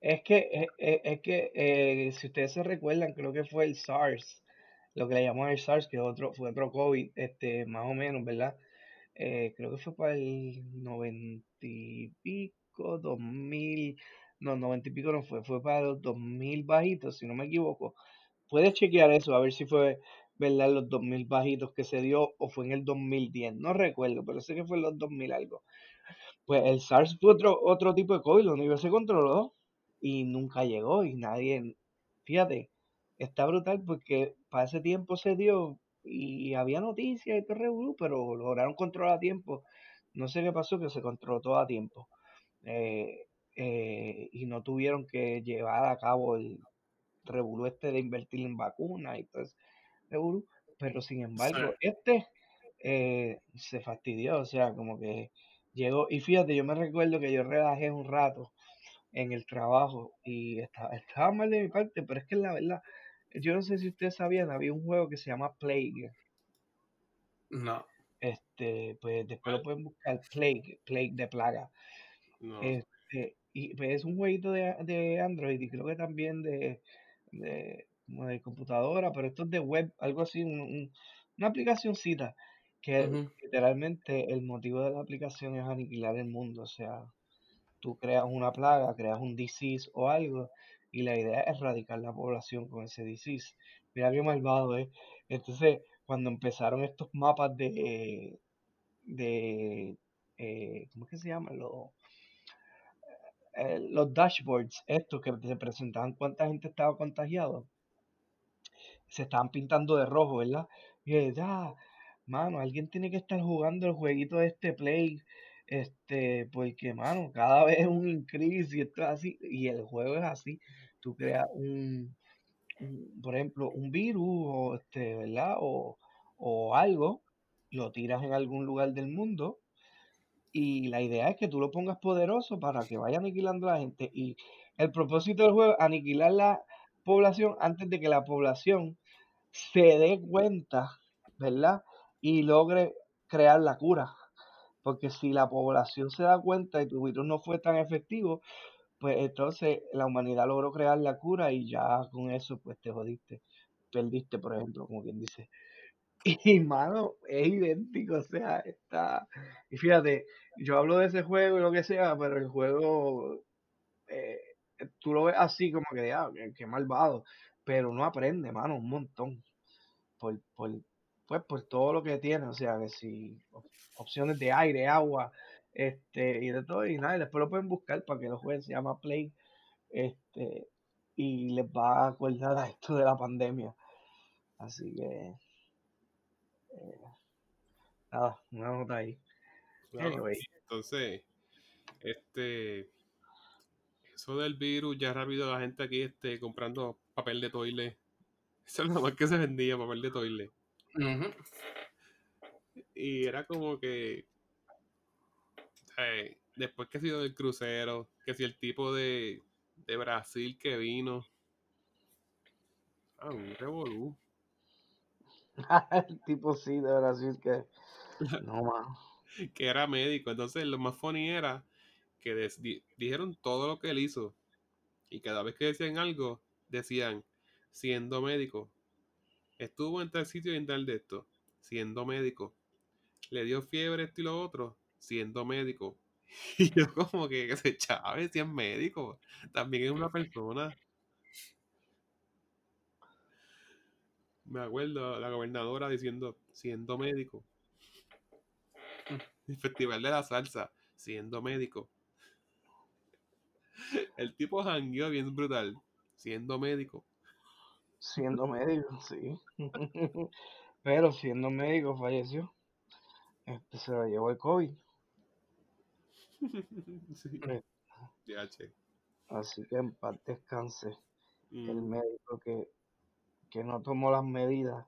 Es que, es, es- es que eh, si ustedes se recuerdan, creo que fue el SARS, lo que le llamamos el SARS, que otro, fue otro COVID, este, más o menos, ¿verdad? Eh, creo que fue para el noventa y pico, dos mil, no, noventa y pico no fue, fue para los dos mil bajitos, si no me equivoco. Puedes chequear eso, a ver si fue, ¿verdad? Los dos mil bajitos que se dio o fue en el 2010, no recuerdo, pero sé que fue en los 2000 algo. Pues el SARS fue otro, otro tipo de COVID, lo único se controló y nunca llegó y nadie, fíjate, está brutal porque para ese tiempo se dio y había noticias y revolú, pero lograron controlar a tiempo. No sé qué pasó, que se controló todo a tiempo. Eh, eh, y no tuvieron que llevar a cabo el revolú este de invertir en vacunas y todo ese revolú. Pero sin embargo, este eh, se fastidió, o sea, como que llegó. Y fíjate, yo me recuerdo que yo relajé un rato en el trabajo y estaba, estaba mal de mi parte, pero es que la verdad, yo no sé si ustedes sabían, había un juego que se llama Plague. No. Este, pues después lo pueden buscar, Plague, Plague de plaga. No. Este, y pues es un jueguito de, de Android y creo que también de, de, computadora, pero esto es de web, algo así, un- un- una aplicacioncita que literalmente el motivo de la aplicación es aniquilar el mundo, o sea, tú creas una plaga, creas un disease o algo y la idea es erradicar la población con ese disease. Mira qué malvado es. Entonces, cuando empezaron estos mapas de, de eh, ¿cómo es que se llaman? Los, eh, los dashboards, estos que te presentaban cuánta gente estaba contagiado, se estaban pintando de rojo, ¿verdad? Y ya, mano, alguien tiene que estar jugando el jueguito de este Play, este, porque, mano, cada vez es un increase y esto es así, y el juego es así, tú creas un, por ejemplo, un virus, o este, ¿verdad? O, o algo, lo tiras en algún lugar del mundo, y la idea es que tú lo pongas poderoso para que vaya aniquilando a la gente. Y el propósito del juego es aniquilar la población antes de que la población se dé cuenta, ¿verdad? Y logre crear la cura. Porque si la población se da cuenta y tu virus no fue tan efectivo, pues entonces la humanidad logró crear la cura y ya con eso pues te jodiste. Perdiste, por ejemplo, como quien dice. Y mano, es idéntico, o sea, está. Y fíjate, yo hablo de ese juego y lo que sea, pero el juego eh, tú lo ves así como que, ah, qué, malvado, pero uno aprende, mano, un montón. Por, por, pues por todo lo que tiene, o sea, que si op- opciones de aire, agua, este, y de todo, y nada, y después lo pueden buscar para que lo jueguen, se llama Play, este, y les va a acordar a esto de la pandemia. Así que, eh, nada, una nota ahí. Claro, Anyway. Entonces, este, eso del virus, ya rápido la gente aquí este, comprando papel de toile. Eso es lo más que se vendía, papel de toile. Ujú. Y era como que, eh, después que ha sido del crucero, que si el tipo de, de Brasil que vino. Ah, un revolú. El tipo sí, de Brasil que, no más. que era médico. Entonces, lo más funny era que des- di- dijeron todo lo que él hizo. Y cada vez que decían algo, decían, siendo médico. Estuvo en tal sitio y en tal de esto, siendo médico. Le dio fiebre esto y lo otro, siendo médico. Y yo como que ese Chávez, si es médico, también es una persona. Me acuerdo la gobernadora diciendo, siendo médico. El Festival de la Salsa, siendo médico. El tipo jangueó bien brutal, siendo médico. Siendo médico, sí. Pero siendo médico falleció. Este se lo llevó el COVID. Sí. Eh. Ya, che. Así que en paz descanse el Mm, médico que, que no tomó las medidas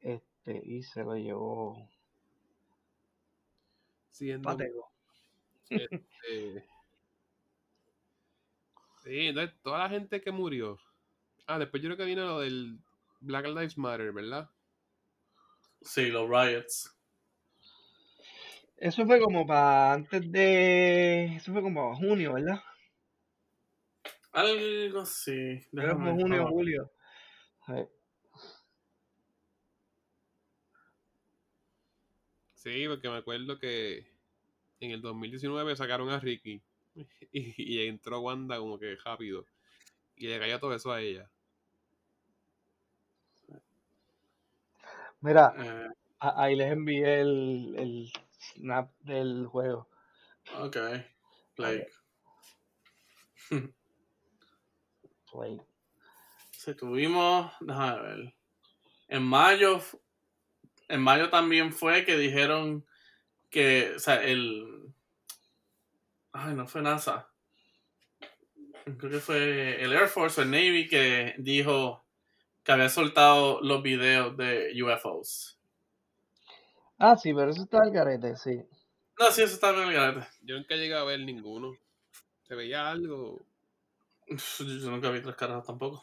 este y se lo llevó siendo patego. este, sí, entonces toda la gente que murió. Ah, después yo creo que vino lo del Black Lives Matter, ¿verdad? Sí, los riots. Eso fue como para antes de. Eso fue como junio, ¿verdad? Algo así. Creo que fue Déjame junio o julio. Sí. Sí, porque me acuerdo que en el 2019 sacaron a Ricky y, y entró Wanda como que rápido y le cayó todo eso a ella. Mira, Eh, ahí les envié el, el snap del juego. ok. Blake. Play. Si tuvimos, déjame ver. En mayo, en mayo también fue que dijeron que, o sea, el, ay, no fue NASA. Creo que fue el Air Force o el Navy que dijo que había soltado los videos de UFOs. Ah, sí, pero eso está al garete, sí. No, sí, eso está bien el garete. Yo nunca llegué a ver ninguno. Se veía algo. Yo nunca vi tres caras tampoco.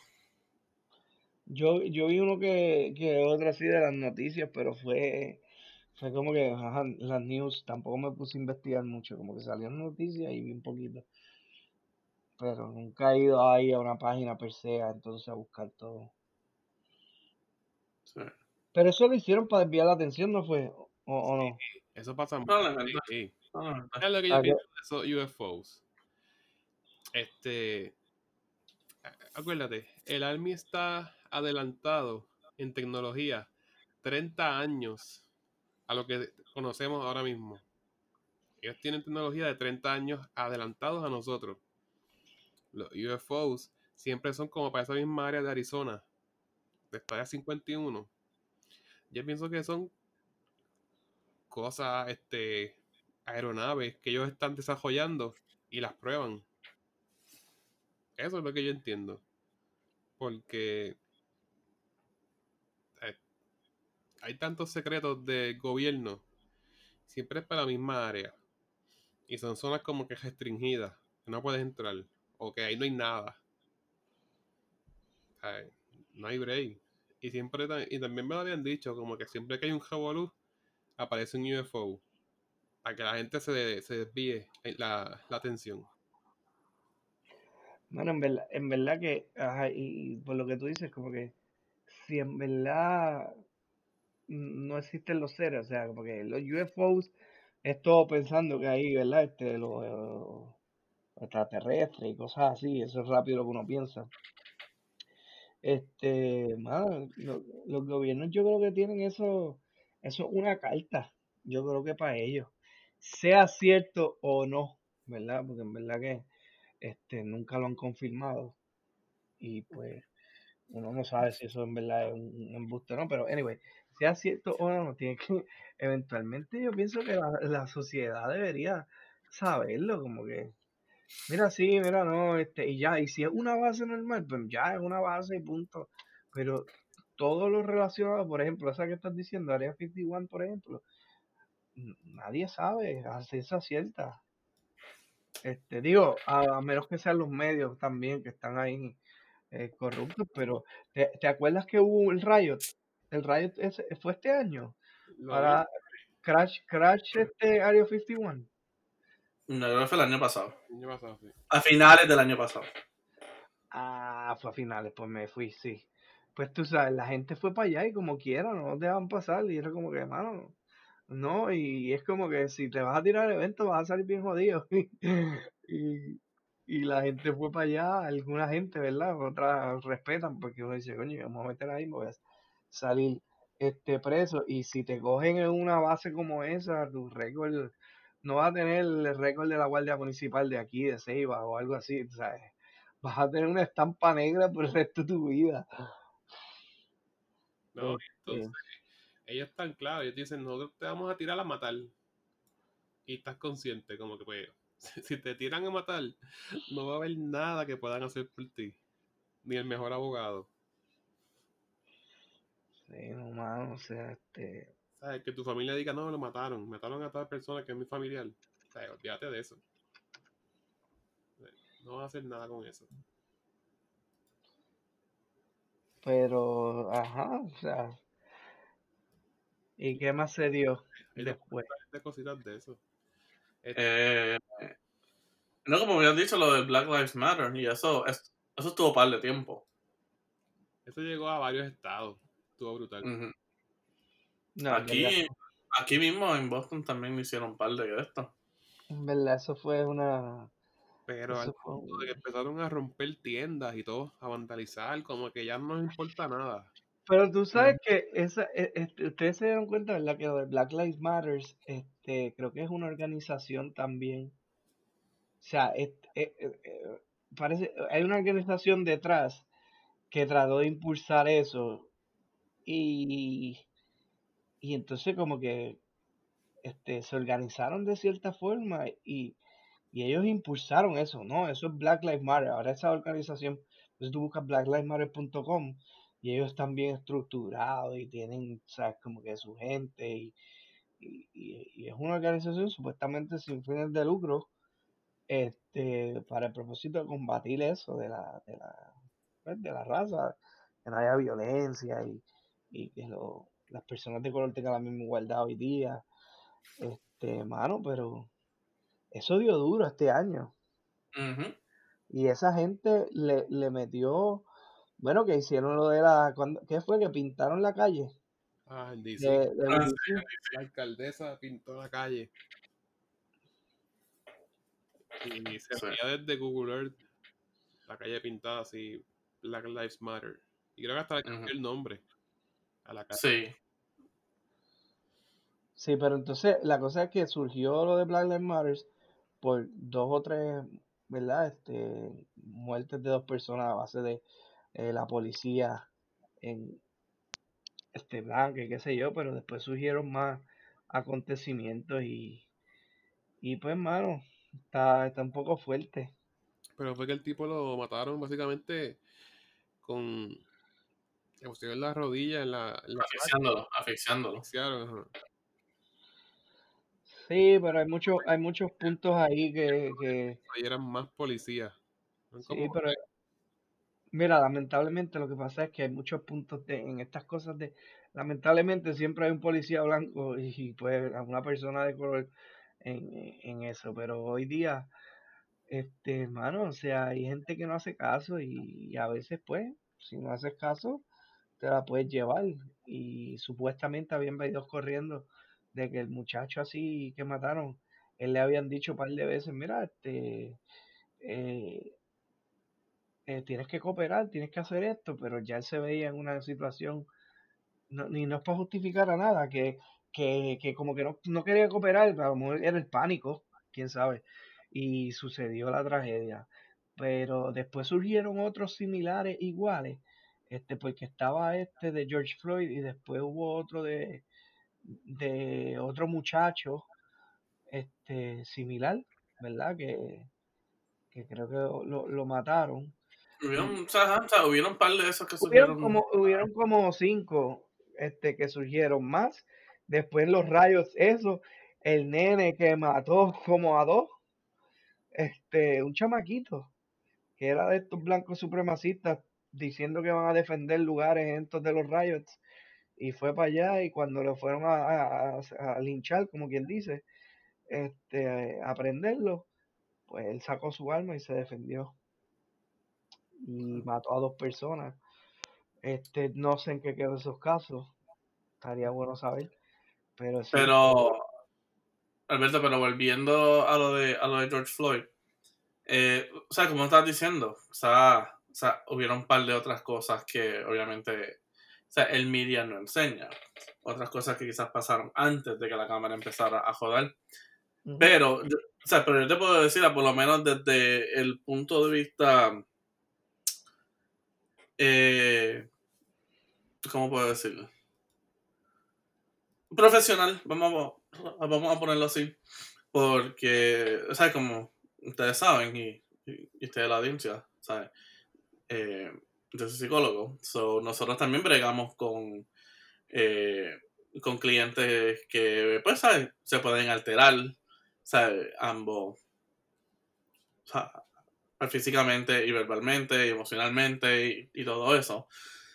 Yo, yo vi uno que, que otro así de las noticias, pero fue, fue como que ajá, las news, tampoco me puse a investigar mucho, como que salieron noticias y vi un poquito. Pero nunca he ido ahí a una página per se, entonces a buscar todo. Sí. Pero eso lo hicieron para desviar la atención, ¿no fue? ¿O, o no? Eso pasa mucho. Sí. Es lo que yo Ah, pienso de esos UFOs. Este. Acuérdate, el Army está adelantado en tecnología 30 años a lo que conocemos ahora mismo. Ellos tienen tecnología de 30 años adelantados a nosotros. Los UFOs siempre son como para esa misma área de Arizona, de Estadia 51. Yo pienso que son cosas, este, aeronaves que ellos están desarrollando y las prueban. Eso es lo que yo entiendo. Porque eh, hay tantos secretos del gobierno, siempre es para la misma área. Y son zonas como que restringidas, no puedes entrar, o que ahí no hay nada. Ay, no hay break. Y siempre y también me lo habían dicho, como que siempre que hay un revolú, aparece un UFO. Para que la gente se, se desvíe la, la atención. Bueno, en verdad, en verdad que, ajá, y, por lo que tú dices, como que si en verdad no existen los seres, o sea, como que los UFOs es todo pensando que hay, ¿verdad? Este, los, los extraterrestres y cosas así, eso es rápido lo que uno piensa. Este, mano, lo- los gobiernos yo creo que tienen eso, eso es una carta, yo creo que para ellos, sea cierto o no, ¿verdad? Porque en verdad que este, nunca lo han confirmado. Y pues uno no sabe si eso en verdad es un, embuste o no, pero anyway, sea cierto o no, tiene que, eventualmente yo pienso que la, la sociedad debería saberlo, como que, mira, sí, mira, no, este, y ya, y si es una base normal, pues ya es una base y punto, pero todo lo relacionado, por ejemplo, esa que estás diciendo, Área 51, por ejemplo, nadie sabe a ciencia cierta. Este, digo, a, a menos que sean los medios también que están ahí eh, corruptos, pero ¿te, te acuerdas que hubo el riot? El riot ese- fue este año para Crash, Crash este Area 51. No, creo que fue el año pasado. vi el año pasado, sí. A finales del año pasado. Ah, fue a finales, pues me fui, sí. Pues tú sabes, la gente fue para allá y como quiera, no nos dejaban pasar y era como que, mano, no, y es como que si te vas a tirar el evento vas a salir bien jodido. y, y la gente fue para allá, alguna gente, ¿verdad? Otras respetan porque uno dice, coño, vamos a meter ahí, me voy a salir este preso. Y si te cogen en una base como esa, tu récord, no vas a tener el récord de la Guardia Municipal de aquí, de Ceiba o algo así, ¿sabes? Vas a tener una estampa negra por el resto de tu vida. No, entonces, ellos están claros, ellos dicen, nosotros te vamos a tirar a matar. Y estás consciente, como que pues, Si te tiran a matar, no va a haber nada que puedan hacer por ti. Ni el mejor abogado. Sí, no, mano, o sea, este... ¿Sabes? Que tu familia diga, no, lo mataron. Mataron a tal persona que es mi familiar. O sea, olvídate de eso. No va a hacer nada con eso. Pero, ajá, o sea... ¿Y qué más se dio Hay después? de cositas de eso. Eh, no, como habías dicho, lo de Black Lives Matter, y eso, es- eso estuvo par de tiempo. Eso llegó a varios estados. Estuvo brutal. No, Aquí, aquí mismo en Boston también hicieron un par de esto. en verdad, eso fue una... Pero al punto de que empezaron a romper tiendas y todo, a vandalizar, como que ya no les importa nada. Pero tú sabes que esa, e- este, ustedes se dieron cuenta, ¿verdad? Que lo de Black Lives Matters, este, creo que es una organización también. O sea, es- eh, eh, parece, hay una organización detrás que trató de impulsar eso y, y entonces como que este, se organizaron de cierta forma y, y ellos impulsaron eso, ¿no? Eso es Black Lives Matter. Ahora esa organización, pues tú buscas blacklivesmatter.com y ellos están bien estructurados y tienen, ¿sabes? Como que su gente y, y, y- es una organización supuestamente sin fines de lucro este, para el propósito de combatir eso de la, de la, pues, de la raza, que no haya violencia y, y que lo- las personas de color tengan la misma igualdad hoy día. Este, mano, pero eso dio duro este año. Y esa gente le, le metió, bueno, que hicieron lo de la, cuando, ¿qué fue? Que pintaron la calle Ah, en DC. de, de Ah, DC. La alcaldesa pintó la calle. Y se Sí. veía desde Google Earth la calle pintada así, Black Lives Matter. Y creo que hasta le cambió el nombre a la calle. Sí. Sí, pero entonces la cosa es que surgió lo de Black Lives Matter por dos o tres, ¿verdad? Este, muertes de dos personas a base de eh, la policía en este blanco y qué sé yo, pero después surgieron más acontecimientos y, y pues, mano, está, está un poco fuerte. Pero fue que el tipo lo mataron básicamente con. Le pusieron la rodilla en la. En la Asfixiándolo, asfixiándolo. Sí, pero hay muchos, hay muchos puntos ahí que, que Ahí eran más policías. Sí, pero mira, lamentablemente lo que pasa es que hay muchos puntos de, en estas cosas de, lamentablemente siempre hay un policía blanco y pues una persona de color en, en eso, pero hoy día, este, hermano, o sea, hay gente que no hace caso y, y a veces pues, si no haces caso, te la puedes llevar y supuestamente habían venido corriendo de que el muchacho así que mataron, él le habían dicho un par de veces, mira, este, eh, eh, tienes que cooperar, tienes que hacer esto, pero ya él se veía en una situación, ni no es para justificar a nada, que, que, que como que no, no quería cooperar, a lo mejor era el pánico, quién sabe, y sucedió la tragedia. Pero después surgieron otros similares iguales, este, porque estaba este de George Floyd y después hubo otro de, de otro muchacho, este, similar, ¿verdad? Que, que creo que lo, lo mataron. Hubieron, o sea, ajá, o sea, hubieron un par de esos que Hubieron subieron. como, hubieron como cinco este, que surgieron más. Después los rayos, eso. El nene que mató como a dos. Este, un chamaquito. Que era de estos blancos supremacistas. Diciendo que van a defender lugares estos de los riots. Y fue para allá. Y cuando lo fueron a, a- a- linchar, como quien dice. Este, a prenderlo. Pues él sacó su arma y se defendió. Y mató a dos personas. Este, no sé en qué quedó esos casos. Estaría bueno saber. Pero sí. Pero, Alberto, pero volviendo a lo de, a lo de George Floyd, eh, o sea, como estás diciendo, o sea, o sea, hubieron un par de otras cosas que obviamente, sea, el media no enseña. Otras cosas que quizás pasaron antes de que la cámara empezara a joder. Pero, yo- o sea, pero yo te puedo decir, por lo menos desde el punto de vista, eh, ¿cómo puedo decirlo? Profesional, vamos a, vamos a ponerlo así. Porque, o sea, como ustedes saben, y, y ustedes la audiencia, ¿sabes? Eh, yo soy psicólogo, so, nosotros también bregamos con, eh, con clientes que, pues, ¿sabes? Se pueden alterar, ¿sabes? Ambos, físicamente y verbalmente y emocionalmente y, todo eso.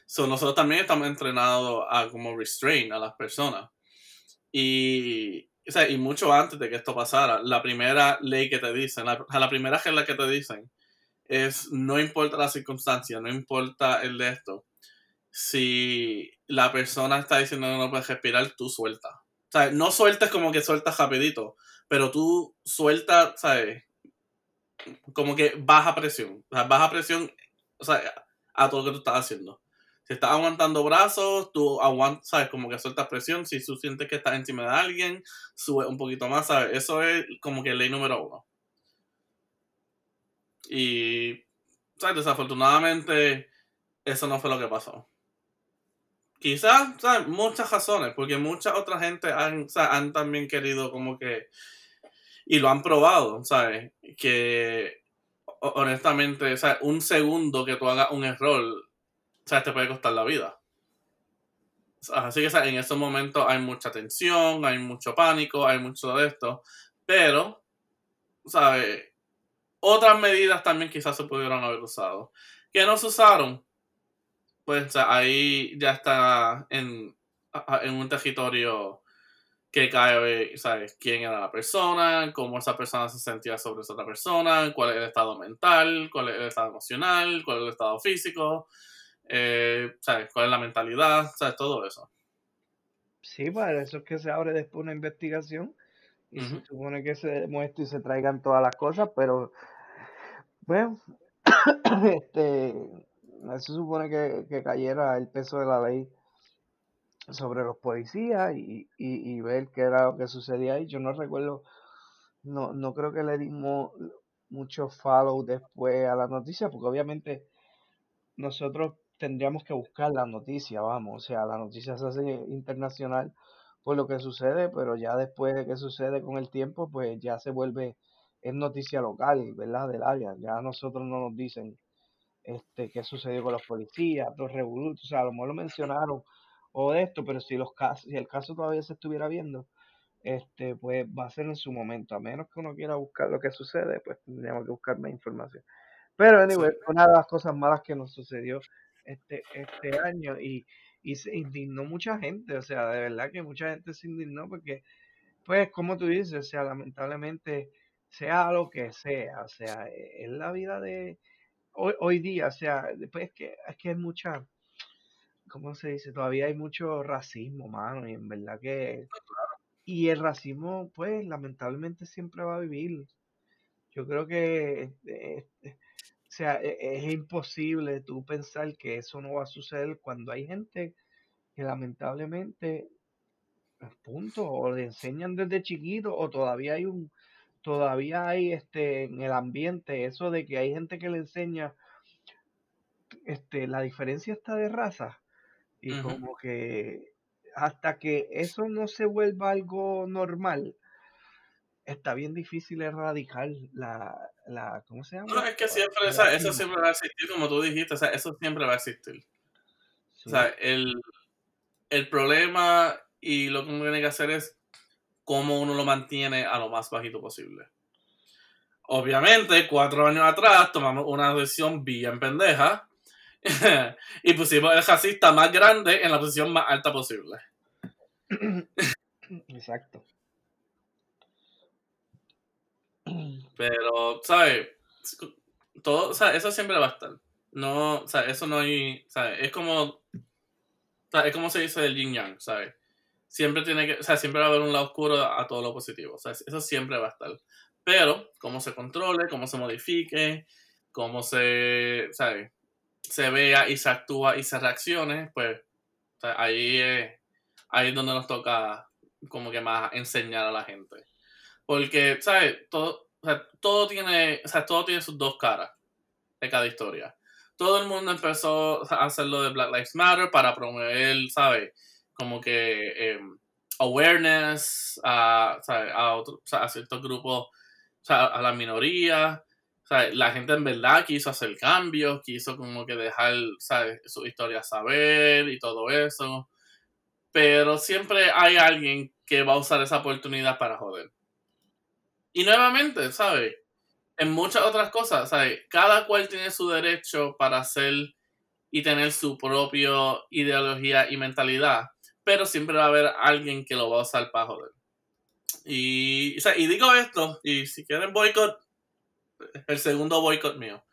So, nosotros también estamos entrenados a como restrain a las personas. Y, o sea, y mucho antes de que esto pasara, la primera ley que te dicen, la, la primera regla que te dicen es no importa la circunstancia, no importa el de esto. Si la persona está diciendo no puedes respirar, tú suelta. O sea, no sueltes como que sueltas rapidito, pero tú suelta, ¿sabes? Como que baja presión. O sea, baja presión, o sea, a todo lo que tú estás haciendo. Si estás aguantando brazos, tú aguantas, ¿sabes? Como que sueltas presión. Si tú sientes que estás encima de alguien, sube un poquito más, ¿sabes? Eso es como que ley número uno. Y, ¿sabes? Desafortunadamente, eso no fue lo que pasó. Quizás, ¿sabes? Muchas razones, porque mucha otra gente han, han también querido como que, y lo han probado, ¿sabes? Que honestamente, ¿sabes? un segundo que tú hagas un error, ¿sabes? Te puede costar la vida. Así que ¿sabes? en esos momentos hay mucha tensión, hay mucho pánico, hay mucho de esto, pero, ¿sabes? Otras medidas también quizás se pudieron haber usado. Que no se usaron. Pues ahí ya está en, en un territorio que cae, ¿sabes? ¿Quién era la persona? ¿Cómo esa persona se sentía sobre esa otra persona? ¿Cuál es el estado mental? ¿Cuál es el estado emocional? ¿Cuál es el estado físico? Eh, ¿Sabes? ¿Cuál es la mentalidad? ¿Sabes? Todo eso. Sí, para eso es que se abre después una investigación y se supone que se demuestre y se traigan todas las cosas, pero bueno, este, se supone que, cayera el peso de la ley sobre los policías y, y, ver qué era lo que sucedía ahí. Yo no recuerdo, no, no creo que le dimos mucho follow después a la noticia, porque obviamente nosotros tendríamos que buscar la noticia, vamos, o sea, la noticia se hace internacional por lo que sucede, pero ya después de que sucede con el tiempo, pues ya se vuelve, es noticia local, ¿verdad? Del área, ya a nosotros no nos dicen este, qué sucedió con los policías, los revolutos, o sea, a lo mejor lo mencionaron o de esto, pero si los casos, si el caso todavía se estuviera viendo, este, pues va a ser en su momento, a menos que uno quiera buscar lo que sucede, pues tendríamos que buscar más información. Pero anyway, una de las cosas malas que nos sucedió este, este año y, y se indignó mucha gente, o sea, de verdad que mucha gente se indignó porque, pues, como tú dices, o sea, lamentablemente, sea lo que sea, o sea, e, es la vida de hoy, hoy día, o sea, después es que, es que hay mucha, ¿cómo se dice? Todavía hay mucho racismo, mano, y en verdad que, y el racismo, pues, lamentablemente siempre va a vivir. Yo creo que, este, este sea, e, es, imposible tú pensar que eso no va a suceder cuando hay gente que lamentablemente, pues, punto, o le enseñan desde chiquito, o todavía hay un, todavía hay este en el ambiente eso de que hay gente que le enseña este la diferencia está de raza y como que hasta que eso no se vuelva algo normal está bien difícil erradicar la, la ¿cómo se llama? No, es que siempre, o sea, eso siempre va a existir, como tú dijiste, o sea, eso siempre va a existir. O sea, el, el problema y lo que uno tiene que hacer es cómo uno lo mantiene a lo más bajito posible. Obviamente, cuatro años atrás tomamos una decisión bien pendeja y pusimos el racista más grande en la posición más alta posible. Exacto. Pero, ¿sabes? Todo, o sea, eso siempre va a estar. No, o sea, eso no hay, ¿sabes? Es como, es como se dice del yin yang, ¿sabes? Siempre tiene que, o sea, siempre va a haber un lado oscuro a todo lo positivo, sea, eso siempre va a estar. Pero, cómo se controle, cómo se modifique, cómo se, ¿sabes? Se vea y se actúa y se reaccione, pues, ahí es, ahí es donde nos toca como que más enseñar a la gente. Porque, ¿sabes? Todo, todo tiene, o sea, todo tiene sus dos caras de cada historia. Todo el mundo empezó a hacerlo de Black Lives Matter para promover, ¿sabes? Como que em, awareness a, ¿sabes? a, otro- a ciertos grupos, a la minoría. Sea, la gente en verdad quiso hacer cambios, quiso como que dejar ¿sabes? su historia saber y todo eso. Pero siempre hay alguien que va a usar esa oportunidad para joder. Y nuevamente, ¿sabes? En muchas otras cosas, ¿sabes? Cada cual tiene su derecho para hacer y tener su propia ideología y mentalidad, pero siempre va a haber alguien que lo va a usar para joder. Y, o sea, y digo esto, y si quieren boicot, el segundo boicot mío.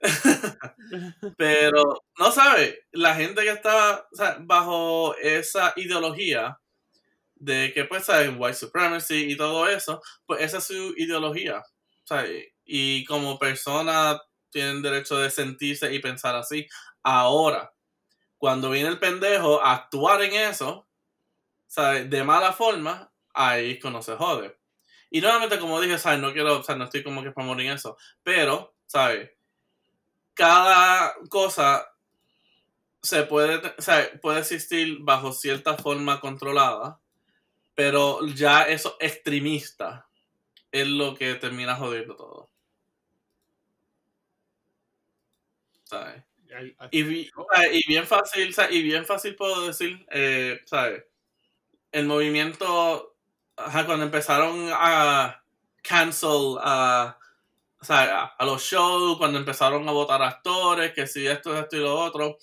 pero, no sabe, la gente que sea, bajo esa ideología de que, pues, ¿sabes? White supremacy y todo eso, pues esa es su ideología. ¿sabes? Y como persona tienen derecho de sentirse y pensar así. Ahora, cuando viene el pendejo a actuar en eso, ¿sabes? De mala forma, ahí es cuando se jode. Y nuevamente, como dije, ¿sabes? No quiero, sea, no estoy como que para morir eso, pero, ¿sabes? Cada cosa se puede, sea, puede existir bajo cierta forma controlada, pero ya eso extremista es lo que termina jodiendo todo. ¿Sabes? Y, bien fácil, y bien fácil puedo decir, eh, ¿sabes? El movimiento, ajá, cuando empezaron a cancel a, a, a los shows, cuando empezaron a votar actores, que si esto, esto y lo otro.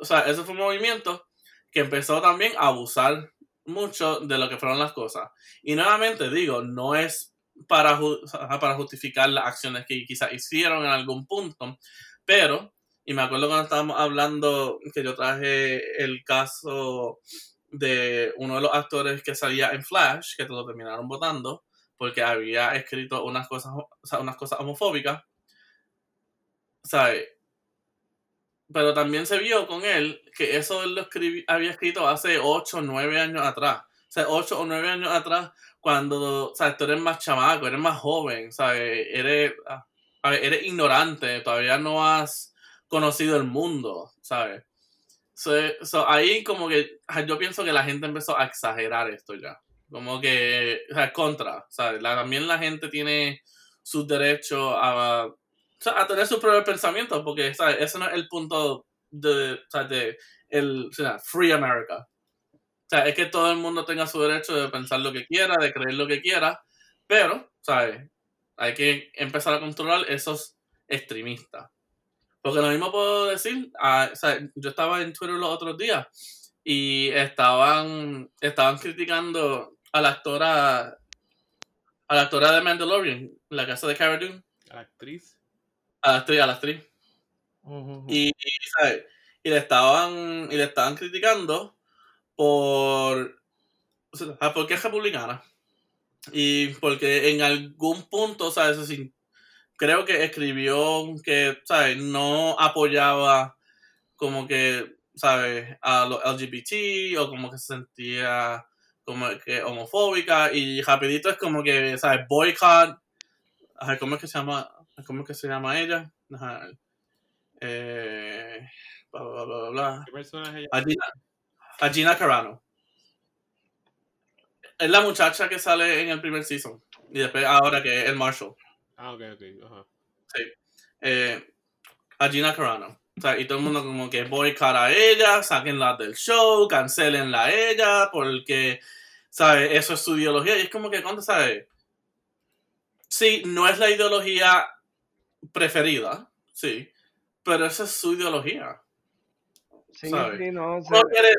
O sea, ese fue un movimiento que empezó también a abusar mucho de lo que fueron las cosas. Y nuevamente digo, no es para, para justificar las acciones que quizás hicieron en algún punto, pero y me acuerdo cuando estábamos hablando que yo traje el caso de uno de los actores que salía en Flash, que lo terminaron votando, porque había escrito unas cosas, o unas cosas homofóbicas. ¿Sabes? Pero también se vio con él que eso él lo escribi- había escrito hace 8 o 9 años atrás. O sea, 8 o 9 años atrás, cuando, o sea, tú eres más chamaco, eres más joven, ¿sabes? Eres, ah, eres ignorante, todavía no has conocido el mundo, ¿sabes? So, ahí como que ah, yo pienso que la gente empezó a exagerar esto ya. Como que, o sea, contra, ¿sabes? La- también la gente tiene sus derechos a, o sea, a tener sus propios pensamientos, porque, ¿sabes? Ese no es el punto de, o sea, de el, o sea, Free America. O sea, es que todo el mundo tenga su derecho de pensar lo que quiera, de creer lo que quiera, pero, ¿sabes? Hay que empezar a controlar esos extremistas. Porque lo mismo puedo decir, ah, yo estaba en Twitter los otros días y estaban, estaban criticando a la actora, a la actora de Mandalorian, la casa de Cara Dune, la actriz. A la actriz, a la actriz. Ujú. Y, y, ¿sabes? y le estaban, y le estaban criticando por, o sea, ah, porque es republicana. Y porque en algún punto, ¿sabes? Creo que escribió que, ¿sabes? No apoyaba como que, ¿sabes? A los LGBT o como que se sentía como que homofóbica y rapidito es como que, ¿sabes? Boycott. ¿Cómo es que se llama? ¿Cómo es que se llama ella? Ajá. Eh, bla, bla, bla, bla, bla. ¿Qué personaje ella? A Gina, a Gina Carano. Es la muchacha que sale en el primer season. Y después ahora que es el Marshall. Ah, ok, ok. Ajá. Eh, a Gina Carano. O sea, y todo el mundo como que boycott a ella, sáquenla del show, cancelenla a ella, porque, ¿sabes? Eso es su ideología. Y es como que, ¿cuánto sabes? Sí, no es la ideología preferida, sí, pero esa es su ideología. Sí, ¿sabes? sí, no, o sea, uno quiere,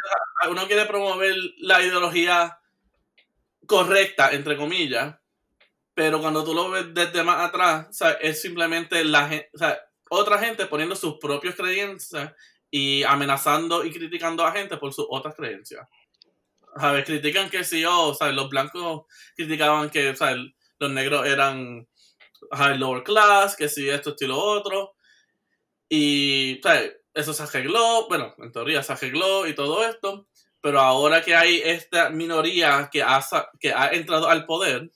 uno quiere promover la ideología correcta, entre comillas, pero cuando tú lo ves desde más atrás, o sea, es simplemente la gente, o sea, otra gente poniendo sus propias creencias y amenazando y criticando a gente por sus otras creencias. ¿Sabes? Critican que si oh, o sea, los blancos criticaban que los negros eran high lower class, que si esto, esto y lo otro. Y o sea, eso se arregló, bueno, en teoría se arregló y todo esto, pero ahora que hay esta minoría que ha, que ha entrado al poder,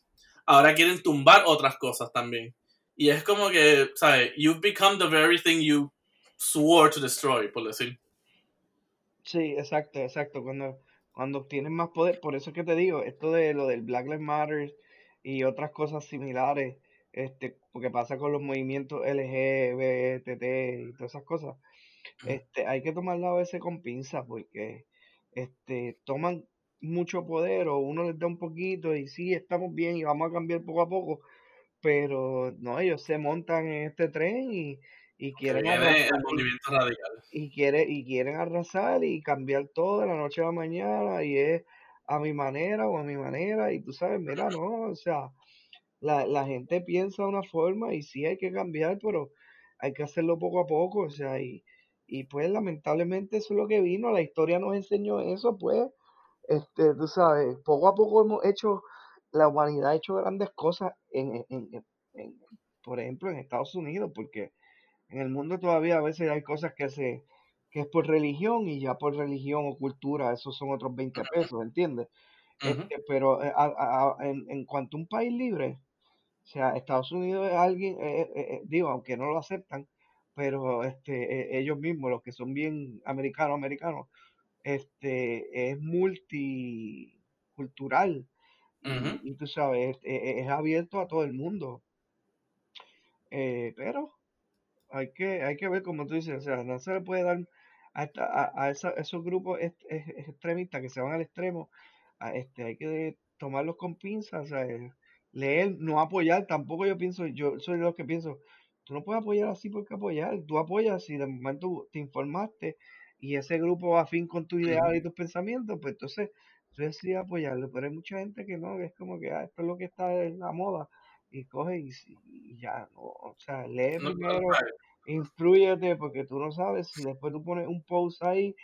ahora quieren tumbar otras cosas también. Y es como que, ¿sabes? You've become the very thing you swore to destroy, por decir. sí, exacto, exacto. Cuando, cuando obtienes más poder, por eso es que te digo, esto de lo del Black Lives Matter y otras cosas similares, este, porque pasa con los movimientos LGBT y todas esas cosas, este, hay que tomarlo a veces con pinzas porque este, toman mucho poder o uno les da un poquito y sí, estamos bien y vamos a cambiar poco a poco, pero no, ellos se montan en este tren y, y quieren arrasar, y, quiere, y quieren arrasar y cambiar todo de la noche a la mañana y es a mi manera o a mi manera y tú sabes, mira, no, o sea, la, la gente piensa de una forma y sí hay que cambiar, pero hay que hacerlo poco a poco, o sea, y, y pues lamentablemente eso es lo que vino, la historia nos enseñó eso, pues, este, tú sabes, poco a poco hemos hecho, la humanidad ha hecho grandes cosas en, en, en, por ejemplo, en Estados Unidos, porque en el mundo todavía a veces hay cosas que se que es por religión y ya por religión o cultura, esos son otros 20 pesos, ¿entiendes? Este, pero eh, en, en, cuanto a un país libre, o sea, Estados Unidos es alguien, eh, eh, digo, aunque no lo aceptan, pero este, ellos mismos, los que son bien americanos, americanos, este, es multicultural. y, tú sabes, es, abierto a todo el mundo. pero hay que, hay que ver, como tú dices, o sea, no se le puede dar a, a, esos grupos extremistas que se van al extremo, este, hay que tomarlos con pinzas, o sea, leer, no apoyar, tampoco yo pienso, yo soy de los que pienso, tú no puedes apoyar así porque apoyar, tú apoyas si de momento te informaste y ese grupo va fin con tu ideal y tus pensamientos, pues entonces tú decides apoyarlo, pero hay mucha gente que no, que es como que ah, esto es lo que está en la moda y coge y, ya, no, o sea, lee primero, instruyete porque tú no sabes si después tú pones un post ahí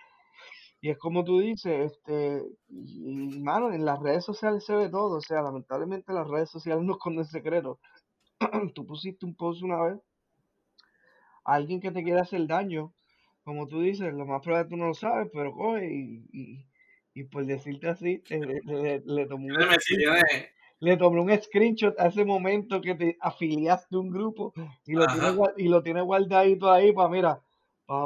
y es como tú dices, este, y, mano, en las redes sociales se ve todo, o sea, lamentablemente las redes sociales no esconden secretos. tú pusiste un post una vez, alguien que te quiere hacer daño, como tú dices, lo más probable tú no lo sabes, pero coge y, y, y por decirte así, le, le, tomó un le tomó un screenshot a ese momento que te afiliaste a un grupo y lo, tiene, y lo tiene guardadito ahí para, mira,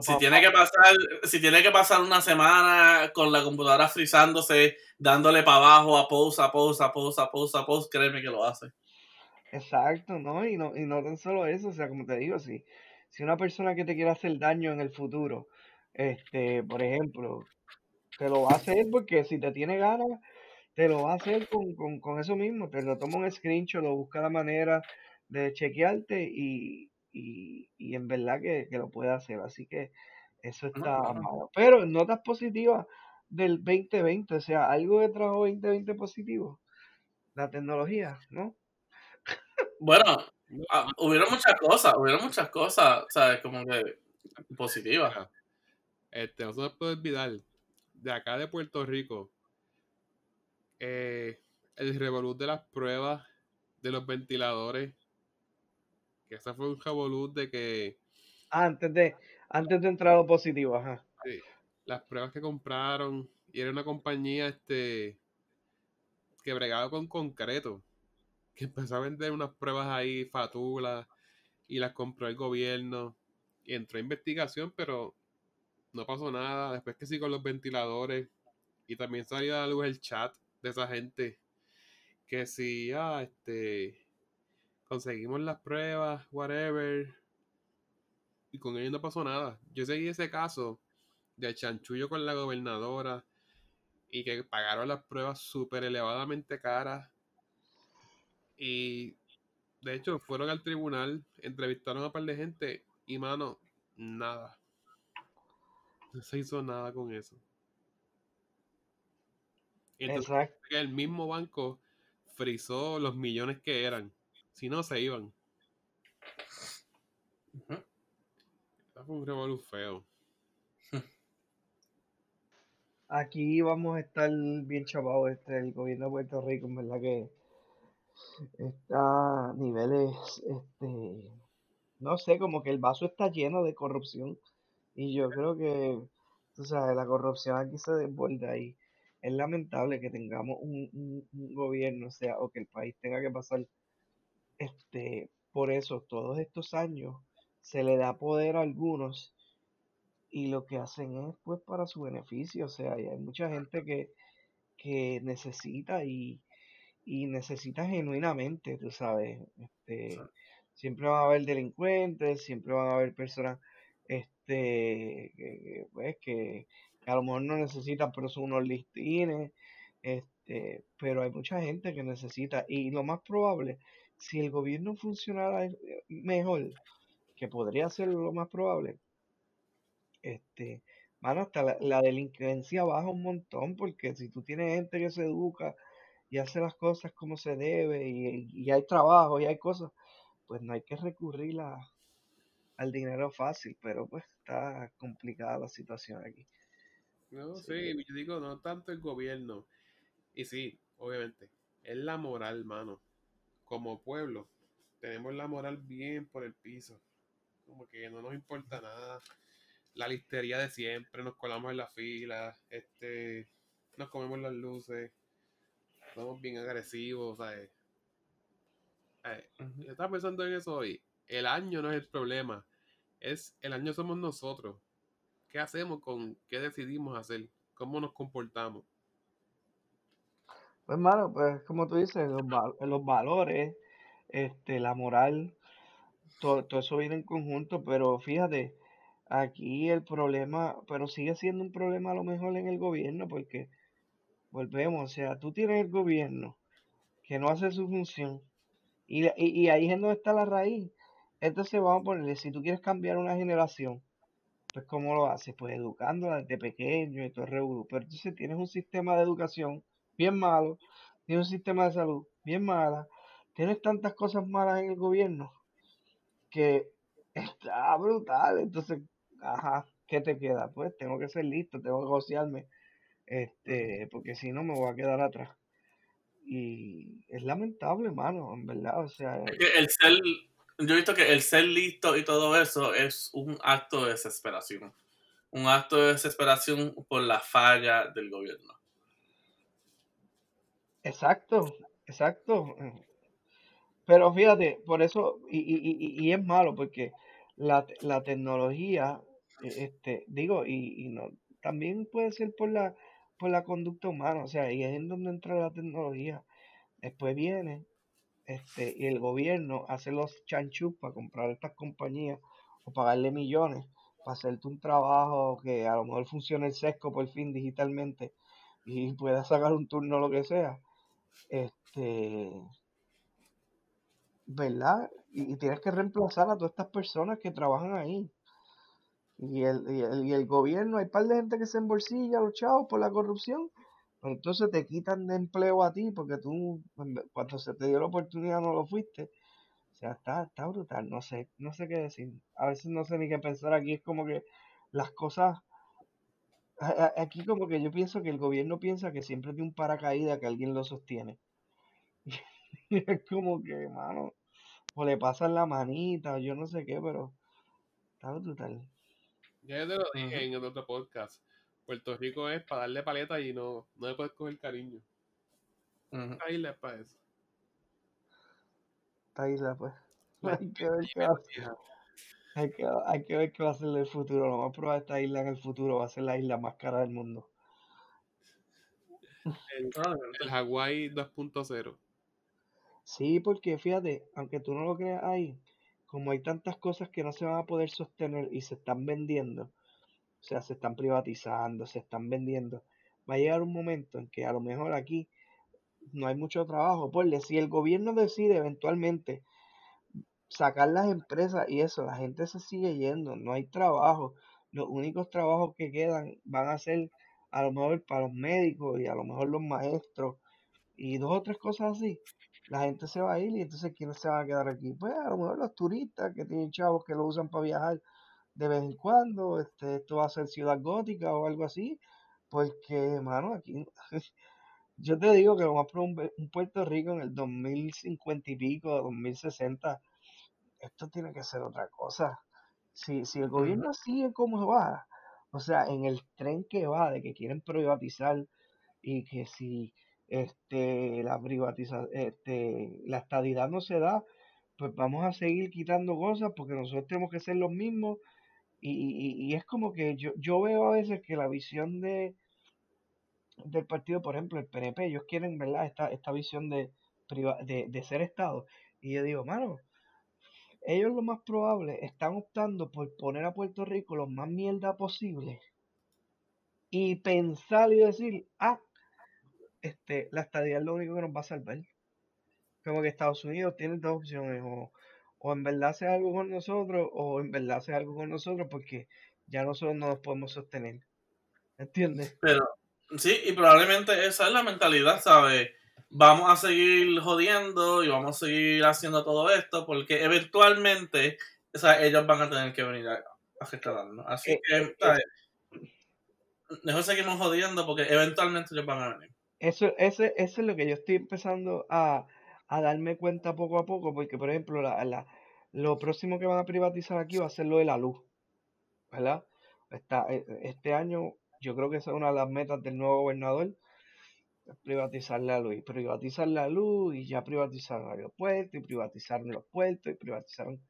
si, tiene que pasar, si tiene que pasar una semana con la computadora frizándose, dándole para abajo a pause, a pause, a pause, a pause, a pause, créeme que lo hace. Exacto, ¿no? Y no, y no tan solo eso, o sea, como te digo, si, si una persona que te quiere hacer daño en el futuro, este, por ejemplo, te lo va a hacer porque si te tiene ganas, te lo va a hacer con, con, con eso mismo, te lo toma un screenshot, lo busca la manera de chequearte y, y, y en verdad que, que, lo puede hacer. Así que eso está malo. Pero notas positivas del 2020, o sea, algo que trajo 2020 positivo, la tecnología, ¿no? Bueno, ah, hubieron muchas cosas, hubieron muchas cosas, ¿sabes? Como que positivas. Este, no se puede olvidar, de acá de Puerto Rico, eh, el revolut de las pruebas de los ventiladores que esa fue un jabolú de que. Ah, antes de, antes de entrar a lo positivo, ajá. Sí. Las pruebas que compraron. Y era una compañía este que bregaba con concreto. Que empezó a vender unas pruebas ahí, fatulas. Y las compró el gobierno. Y entró a investigación, pero no pasó nada. Después que sí con los ventiladores. Y también salió a la luz el chat de esa gente. Que sí, ah, este conseguimos las pruebas, whatever. Y con ellos no pasó nada. Yo seguí ese caso de chanchullo con la gobernadora y que pagaron las pruebas súper elevadamente caras. Y de hecho fueron al tribunal, entrevistaron a un par de gente y mano, nada. No se hizo nada con eso. Entonces el mismo banco frizó los millones que eran. Si no, se iban. fue un revolú feo. Aquí vamos a estar bien chavados. Este, el gobierno de Puerto Rico, en verdad que está a niveles, este, no sé, como que el vaso está lleno de corrupción. Y yo creo que, tú sabes, la corrupción aquí se desborda y es lamentable que tengamos un, un gobierno, o sea, o que el país tenga que pasar este, por eso todos estos años se le da poder a algunos y lo que hacen es pues para su beneficio, o sea, hay mucha gente que, que necesita y, y necesita genuinamente, tú sabes. Este, siempre van a haber delincuentes, siempre van a haber personas este, que, pues, que, que a lo mejor no necesitan, pero son unos listines. Este, pero hay mucha gente que necesita, y lo más probable, si el gobierno funcionara eh, mejor, que podría ser lo más probable, este, mano, hasta la, la delincuencia baja un montón, porque si tú tienes gente que se educa y hace las cosas como se debe, y, y hay trabajo y hay cosas, pues no hay que recurrir a, al dinero fácil, pero pues está complicada la situación aquí. No, sí, yo digo, no tanto el gobierno. Y sí, obviamente, es la moral, mano. Como pueblo, tenemos la moral bien por el piso. Como que no nos importa nada. La listería de siempre, nos colamos en la fila, este, nos comemos las luces, somos bien agresivos, ¿sabes? Eh, yo estaba pensando en eso hoy. El año no es el problema, es el año somos nosotros. ¿Qué hacemos con qué decidimos hacer? ¿Cómo nos comportamos? Pues, mano, pues como tú dices, los, val- los valores, este, la moral, todo, todo eso viene en conjunto, pero fíjate, aquí el problema, pero sigue siendo un problema a lo mejor en el gobierno, porque volvemos, o sea, tú tienes el gobierno que no hace su función, y, y, y ahí es donde está la raíz. Entonces vamos a ponerle, si tú quieres cambiar una generación, pues ¿cómo lo haces? Pues educándola desde pequeño y todo el. Pero entonces tienes un sistema de educación bien malo, tienes un sistema de salud bien mala, tienes tantas cosas malas en el gobierno que está brutal. Entonces, ajá, ¿qué te queda? Pues tengo que ser listo, tengo que negociarme, este, porque si no me voy a quedar atrás. Y es lamentable, mano, en verdad, o sea, el ser, yo he visto que el ser listo y todo eso es un acto de desesperación. Un acto de desesperación por la falla del gobierno. Exacto, exacto. Pero fíjate, por eso, y, y, y, y es malo, porque la, la tecnología, eh, este, digo, y, y no, también puede ser por la, por la conducta humana, o sea, y es en donde entra la tecnología. Después viene, este, y el gobierno hace los chanchus para comprar estas compañías o pagarle millones para hacerte un trabajo que a lo mejor funcione el sesco por fin digitalmente y puedas sacar un turno o lo que sea. Este, ¿verdad? Y, y tienes que reemplazar a todas estas personas que trabajan ahí. Y el, y el, y el gobierno, hay par de gente que se embolsilla los chavos por la corrupción, pero entonces te quitan de empleo a ti porque tú, cuando se te dio la oportunidad, no lo fuiste. O sea, está, está brutal, no sé, no sé qué decir. A veces no sé ni qué pensar aquí, es como que las cosas, a- a- aquí como que yo pienso que el gobierno piensa que siempre tiene un paracaídas que alguien lo sostiene. Es como que, mano, o le pasan la manita, o yo no sé qué, pero está brutal. Ya yo te lo dije en otro podcast. Puerto Rico es para darle paleta y no, no le puedes coger cariño. Ujú. Esta isla es para eso. Esta isla, pues. Hay que ver qué. Hay que, hay que ver qué va a ser el futuro. Lo más probable esta isla en el futuro va a ser la isla más cara del mundo. El, Probablemente. el Hawái 2.0. Sí, porque fíjate, aunque tú no lo creas ahí, como hay tantas cosas que no se van a poder sostener y se están vendiendo, o sea, se están privatizando, se están vendiendo, va a llegar un momento en que a lo mejor aquí no hay mucho trabajo. Ponle, si el gobierno decide eventualmente sacar las empresas y eso, la gente se sigue yendo, no hay trabajo. Los únicos trabajos que quedan van a ser a lo mejor para los médicos y a lo mejor los maestros y dos o tres cosas así. La gente se va a ir y entonces ¿quiénes se van a quedar aquí? Pues a lo mejor los turistas que tienen chavos que lo usan para viajar de vez en cuando, este, esto va a ser ciudad gótica o algo así, porque, mano, aquí yo te digo que lo más probable un Puerto Rico en el 2050 y pico, 2060, esto tiene que ser otra cosa. Si, si el gobierno sigue como va, o sea, en el tren que va de que quieren privatizar y que si este la privatiza, este, la estadidad no se da, pues vamos a seguir quitando cosas porque nosotros tenemos que ser los mismos y, y- y es como que yo, yo veo a veces que la visión de, del partido, por ejemplo, el PNP, ellos quieren, ¿verdad? Esta, esta visión de, de, de ser Estado. Y yo digo, mano, ellos lo más probable están optando por poner a Puerto Rico lo más mierda posible y pensar y decir, ah, este, la estadía es lo único que nos va a salvar. Como que Estados Unidos tiene dos opciones, o, o en verdad hace algo con nosotros, o en verdad hace algo con nosotros porque ya nosotros no nos podemos sostener. ¿Entiendes? Pero, sí, y probablemente esa es la mentalidad, ¿sabes? Vamos a seguir jodiendo y vamos a seguir haciendo todo esto porque eventualmente, o sea, ellos van a tener que venir a, a. Así Eh, que, eh. Mejor seguimos jodiendo porque eventualmente ellos van a venir. Eso, ese, eso es lo que yo estoy empezando a, a darme cuenta poco a poco, porque por ejemplo, la, la- lo próximo que van a privatizar aquí va a ser lo de la luz, ¿verdad? Está, e- este año yo creo que esa es una de las metas del nuevo gobernador, privatizar la luz, y privatizar la luz, y ya privatizaron el aeropuerto, y privatizaron los puertos, y privatizaron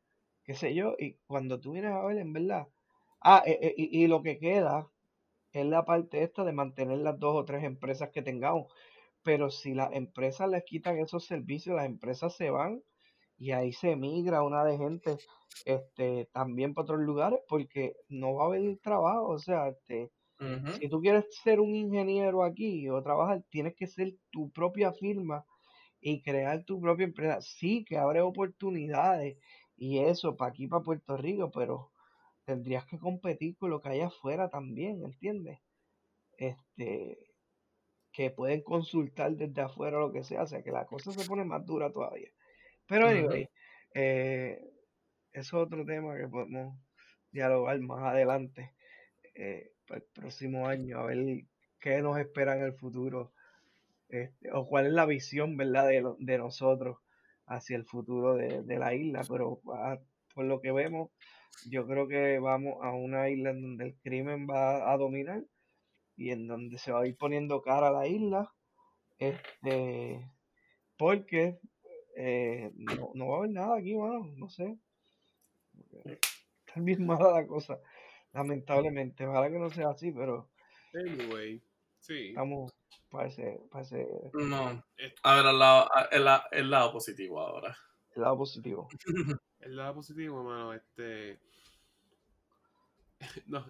qué sé yo, y cuando tú vienes a ver, en verdad, ah, e- e- y, y lo que queda es la parte esta de mantener las dos o tres empresas que tengamos. Pero si las empresas les quitan esos servicios, las empresas se van y ahí se migra una de gente este, también para otros lugares porque no va a haber trabajo. O sea, este, Si tú quieres ser un ingeniero aquí o trabajar, tienes que ser tu propia firma y crear tu propia empresa. Sí, que abre oportunidades y eso para aquí, para Puerto Rico, pero tendrías que competir con lo que hay afuera también, ¿entiendes? Este, que pueden consultar desde afuera lo que sea, o sea que la cosa se pone más dura todavía. Pero anyway, eh, eso es otro tema que podemos dialogar más adelante, eh, para el próximo año, a ver qué nos espera en el futuro, este, o cuál es la visión, ¿verdad?, de, de nosotros hacia el futuro de, de la isla, pero ah, por lo que vemos, yo creo que vamos a una isla en donde el crimen va a dominar y en donde se va a ir poniendo cara a la isla, este, porque eh, no, no va a haber nada aquí, mano, no sé. Está bien mala la cosa, lamentablemente. Ojalá que no sea así, pero Anyway, sí. estamos, parece, parece No. A ver, el lado, el, la- el lado positivo ahora. el lado positivo. El lado positivo, mano, este. No.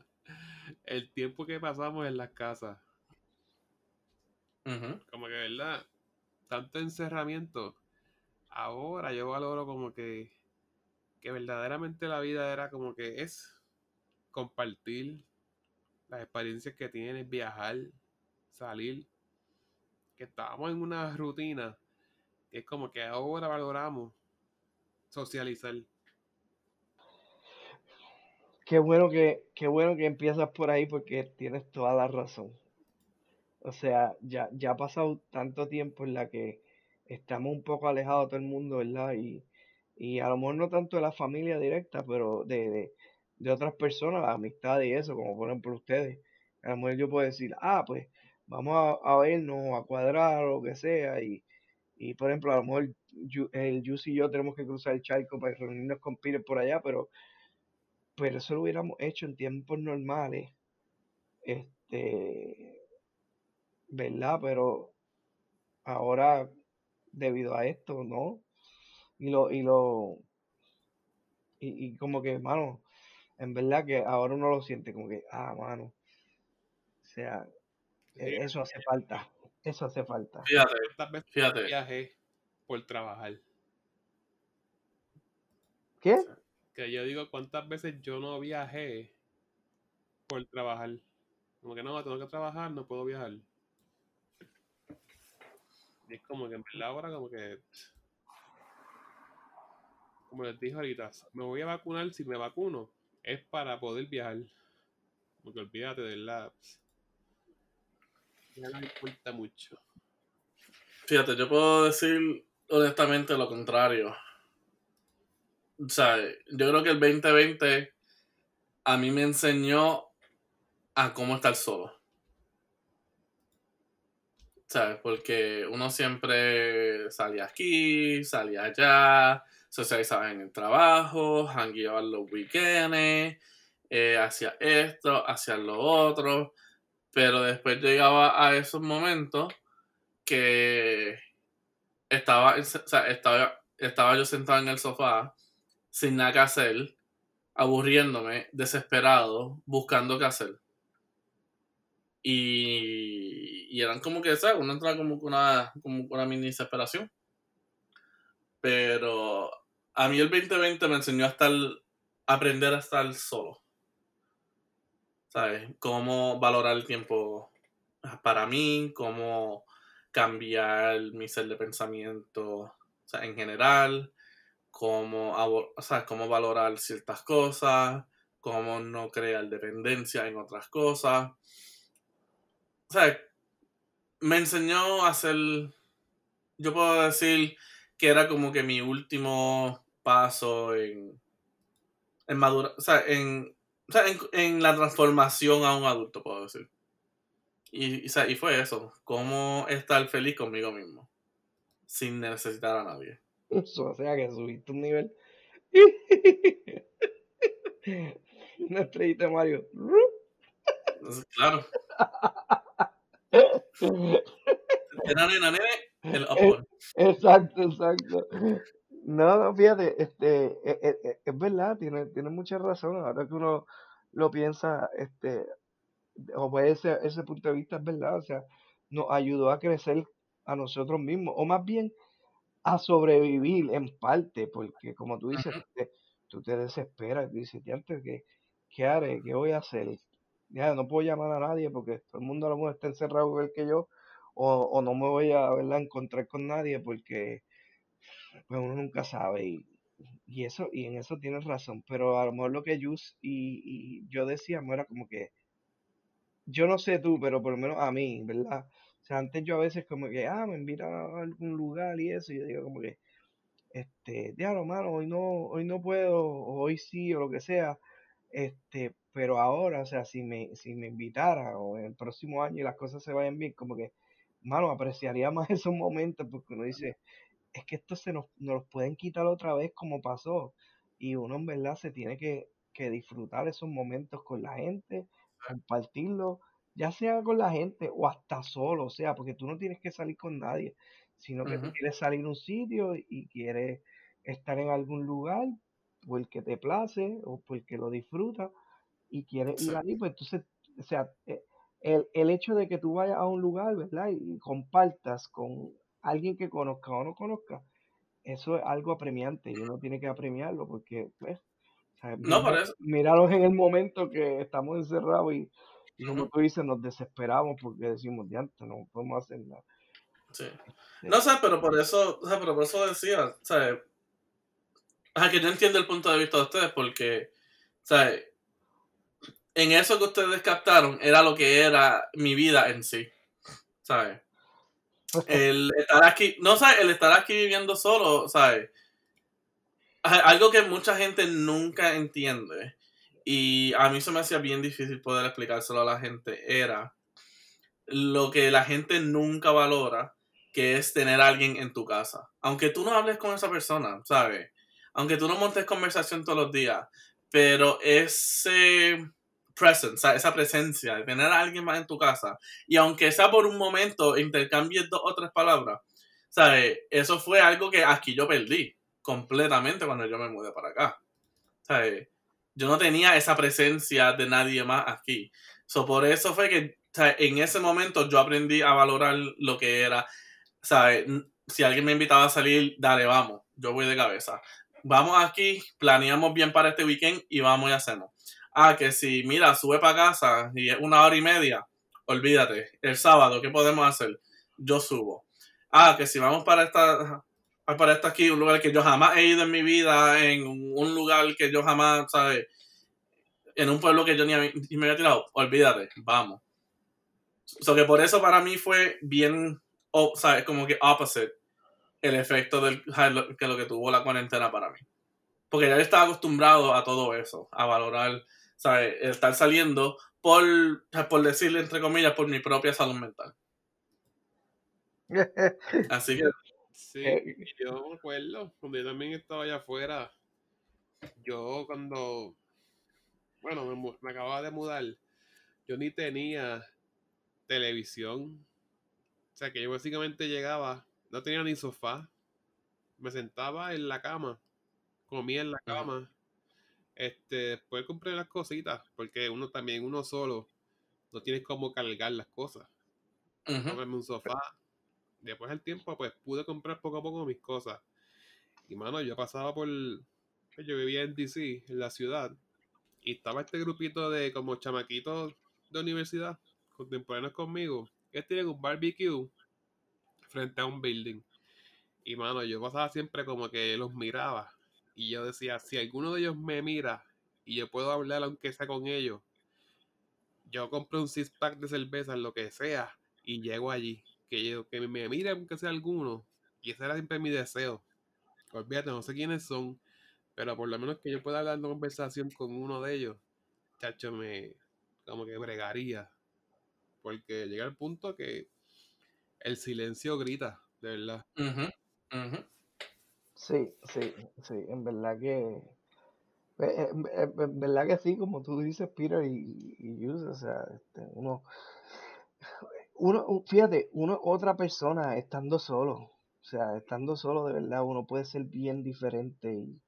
El tiempo que pasamos en las casas, como que, ¿verdad? Tanto encerramiento. Ahora yo valoro como que. Que verdaderamente la vida era como que es compartir las experiencias que tienes, viajar, salir. Que estábamos en una rutina que es como que ahora valoramos socializar. Qué bueno que, qué bueno que empiezas por ahí porque tienes toda la razón. O sea, ya, ya ha pasado tanto tiempo en la que estamos un poco alejados todo el mundo, ¿verdad? Y, y a lo mejor no tanto de la familia directa, pero de, de otras personas, la amistad y eso, como por ejemplo ustedes. A lo mejor yo puedo decir, ah, pues vamos a, vernos, a cuadrar o lo que sea. Y, y por ejemplo, a lo mejor el Yus y yo tenemos que cruzar el charco para reunirnos con Peter por allá, pero, pero eso lo hubiéramos hecho en tiempos normales. Este, ¿verdad? Pero ahora, debido a esto, ¿no? Y lo, y lo, y, y como que, mano, en verdad que ahora uno lo siente como que, ah, mano, o sea, e- Sí, eso hace falta, eso hace falta. Fíjate, ¿Cuántas veces fíjate. viajé por trabajar? ¿Qué? Que yo digo, ¿cuántas veces yo no viajé por trabajar? Como que no, tengo que trabajar, no puedo viajar. Y es como que en verdad ahora como que... Como les dije ahorita, me voy a vacunar, si me vacuno, es para poder viajar. Porque olvídate de la... Ya no mucho. Fíjate, yo puedo decir honestamente lo contrario. O sea, yo creo que el 2020 a mí me enseñó a cómo estar solo. ¿Sabes? Porque uno siempre salía aquí, salía allá, socializaba en el trabajo, jangueaba los weekends, eh, hacía esto, hacía lo otro. Pero después llegaba a esos momentos que estaba, o sea, estaba, estaba yo sentado en el sofá sin nada que hacer, aburriéndome, desesperado, buscando qué hacer. Y, y eran como que, ¿sabes? Uno entra como una, como una mini desesperación. Pero a mí el 2020 me enseñó a estar, aprender a estar solo. ¿Sabes? Cómo valorar el tiempo para mí, cómo cambiar mi ser de pensamiento o sea, en general, cómo, o cómo valorar ciertas cosas, cómo no crear dependencia en otras cosas. O sea, me enseñó a hacer, yo puedo decir que era como que mi último paso en, en madura, o sea, en, o sea, en, en la transformación a un adulto, puedo decir. Y, y, fue eso, cómo estar feliz conmigo mismo, sin necesitar a nadie. Eso, o sea que subiste un nivel. Una estrellita Mario. Claro. Nene, el upward. Exacto, exacto. No, no, fíjate, este, es, es, es verdad, tiene, tiene mucha razón. Ahora que uno lo piensa, este, o pues ese, ese punto de vista es verdad, o sea, nos ayudó a crecer a nosotros mismos, o más bien a sobrevivir en parte, porque como tú dices, te, tú te desesperas, tú dices, antes ¿qué, ¿qué haré? ¿Qué voy a hacer? Ya no puedo llamar a nadie porque todo el mundo a lo mejor está encerrado igual que yo, o, o no me voy a ¿verdad? encontrar con nadie porque pues uno nunca sabe y, y eso y en eso tienes razón pero a lo mejor lo que Jus y, y yo decíamos era como que yo no sé tú, pero por lo menos a mí, ¿verdad? O sea, antes yo a veces como que, ah, me invitan a algún lugar y eso, y yo digo como que, este, diablo, mano, hoy no, hoy no puedo, o hoy sí, o lo que sea, este, pero ahora, o sea, si me, si me invitara, o en el próximo año y las cosas se vayan bien, como que, mano, apreciaría más esos momentos, porque uno dice, es que esto se nos, nos los pueden quitar otra vez como pasó, y uno en verdad se tiene que, que disfrutar esos momentos con la gente, compartirlo, ya sea con la gente o hasta solo, o sea, porque tú no tienes que salir con nadie, sino que tú quieres salir a un sitio y quieres estar en algún lugar porque te place o porque lo disfrutas y quieres ir ahí, pues entonces, o sea, eh, el, el hecho de que tú vayas a un lugar, ¿verdad? Y compartas con alguien que conozca o no conozca, eso es algo apremiante y uno tiene que apremiarlo porque, pues, no, por eso. Miraros en el momento que estamos encerrados y, y como tú dices, nos desesperamos porque decimos, ya no podemos hacer nada. Sí. Este no sé, pero por eso, o sea, pero por eso decía, o sea, que yo entiendo el punto de vista de ustedes porque, o sea, en eso que ustedes captaron era lo que era mi vida en sí, ¿sabes? El estar aquí, no sé, el estar aquí viviendo solo, ¿sabes? algo que mucha gente nunca entiende y a mí se me hacía bien difícil poder explicárselo a la gente era lo que la gente nunca valora, que es tener a alguien en tu casa. Aunque tú no hables con esa persona, ¿sabes? Aunque tú no montes conversación todos los días, pero ese presence, esa presencia de tener a alguien más en tu casa, y aunque sea por un momento, intercambies dos o tres palabras, ¿sabes? Eso fue algo que aquí yo perdí completamente cuando yo me mudé para acá. ¿Sabes? Yo no tenía esa presencia de nadie más aquí. So, por eso fue que en ese momento yo aprendí a valorar lo que era. ¿sabes? Si alguien me invitaba a salir, dale, vamos, yo voy de cabeza. Vamos aquí, planeamos bien para este weekend y vamos y hacemos. Ah, que si, mira, sube para casa y es una hora y media, olvídate. El sábado, ¿qué podemos hacer? Yo subo. Ah, que si vamos para esta para esto aquí, un lugar que yo jamás he ido en mi vida, en un lugar que yo jamás, ¿sabes? En un pueblo que yo ni, me había tirado, olvídate, vamos. So que por eso para mí fue bien, ¿sabes? Como que opposite el efecto del, que lo que tuvo la cuarentena para mí. Porque ya estaba acostumbrado a todo eso, a valorar, ¿sabes? Estar saliendo por, por decirle entre comillas, por mi propia salud mental. Así que Sí, eh, yo me acuerdo, cuando yo también estaba allá afuera, yo cuando, bueno, me, acababa de mudar, yo ni tenía televisión. O sea que yo básicamente llegaba, no tenía ni sofá, me sentaba en la cama, comía en la cama. Este, después compré las cositas, porque uno también, uno solo, no tienes cómo cargar las cosas. Ujú. un sofá. Después del tiempo, pues pude comprar poco a poco mis cosas. Y mano, yo pasaba por. pues, Yo vivía en DC, en la ciudad. Y estaba este grupito de como chamaquitos de universidad, contemporáneos conmigo, que tienen un barbecue frente a un building. Y mano, yo pasaba siempre como que los miraba. Y yo decía, si alguno de ellos me mira y yo puedo hablar aunque sea con ellos, yo compro un six pack de cerveza, lo que sea, y llego allí. Que, yo, que me mire aunque sea alguno. Y ese era siempre mi deseo. Olvídate, no sé quiénes son, pero por lo menos que yo pueda hablar una conversación con uno de ellos, chacho, me como que bregaría. Porque llega el punto que el silencio grita, de verdad. Ujú. Ujú. Sí, sí, sí, en verdad que, eh, en, en- verdad que sí, como tú dices, Peter y, y o sea, este, uno, uno, fíjate, uno, otra persona estando solo, o sea, estando solo de verdad, uno puede ser bien diferente y,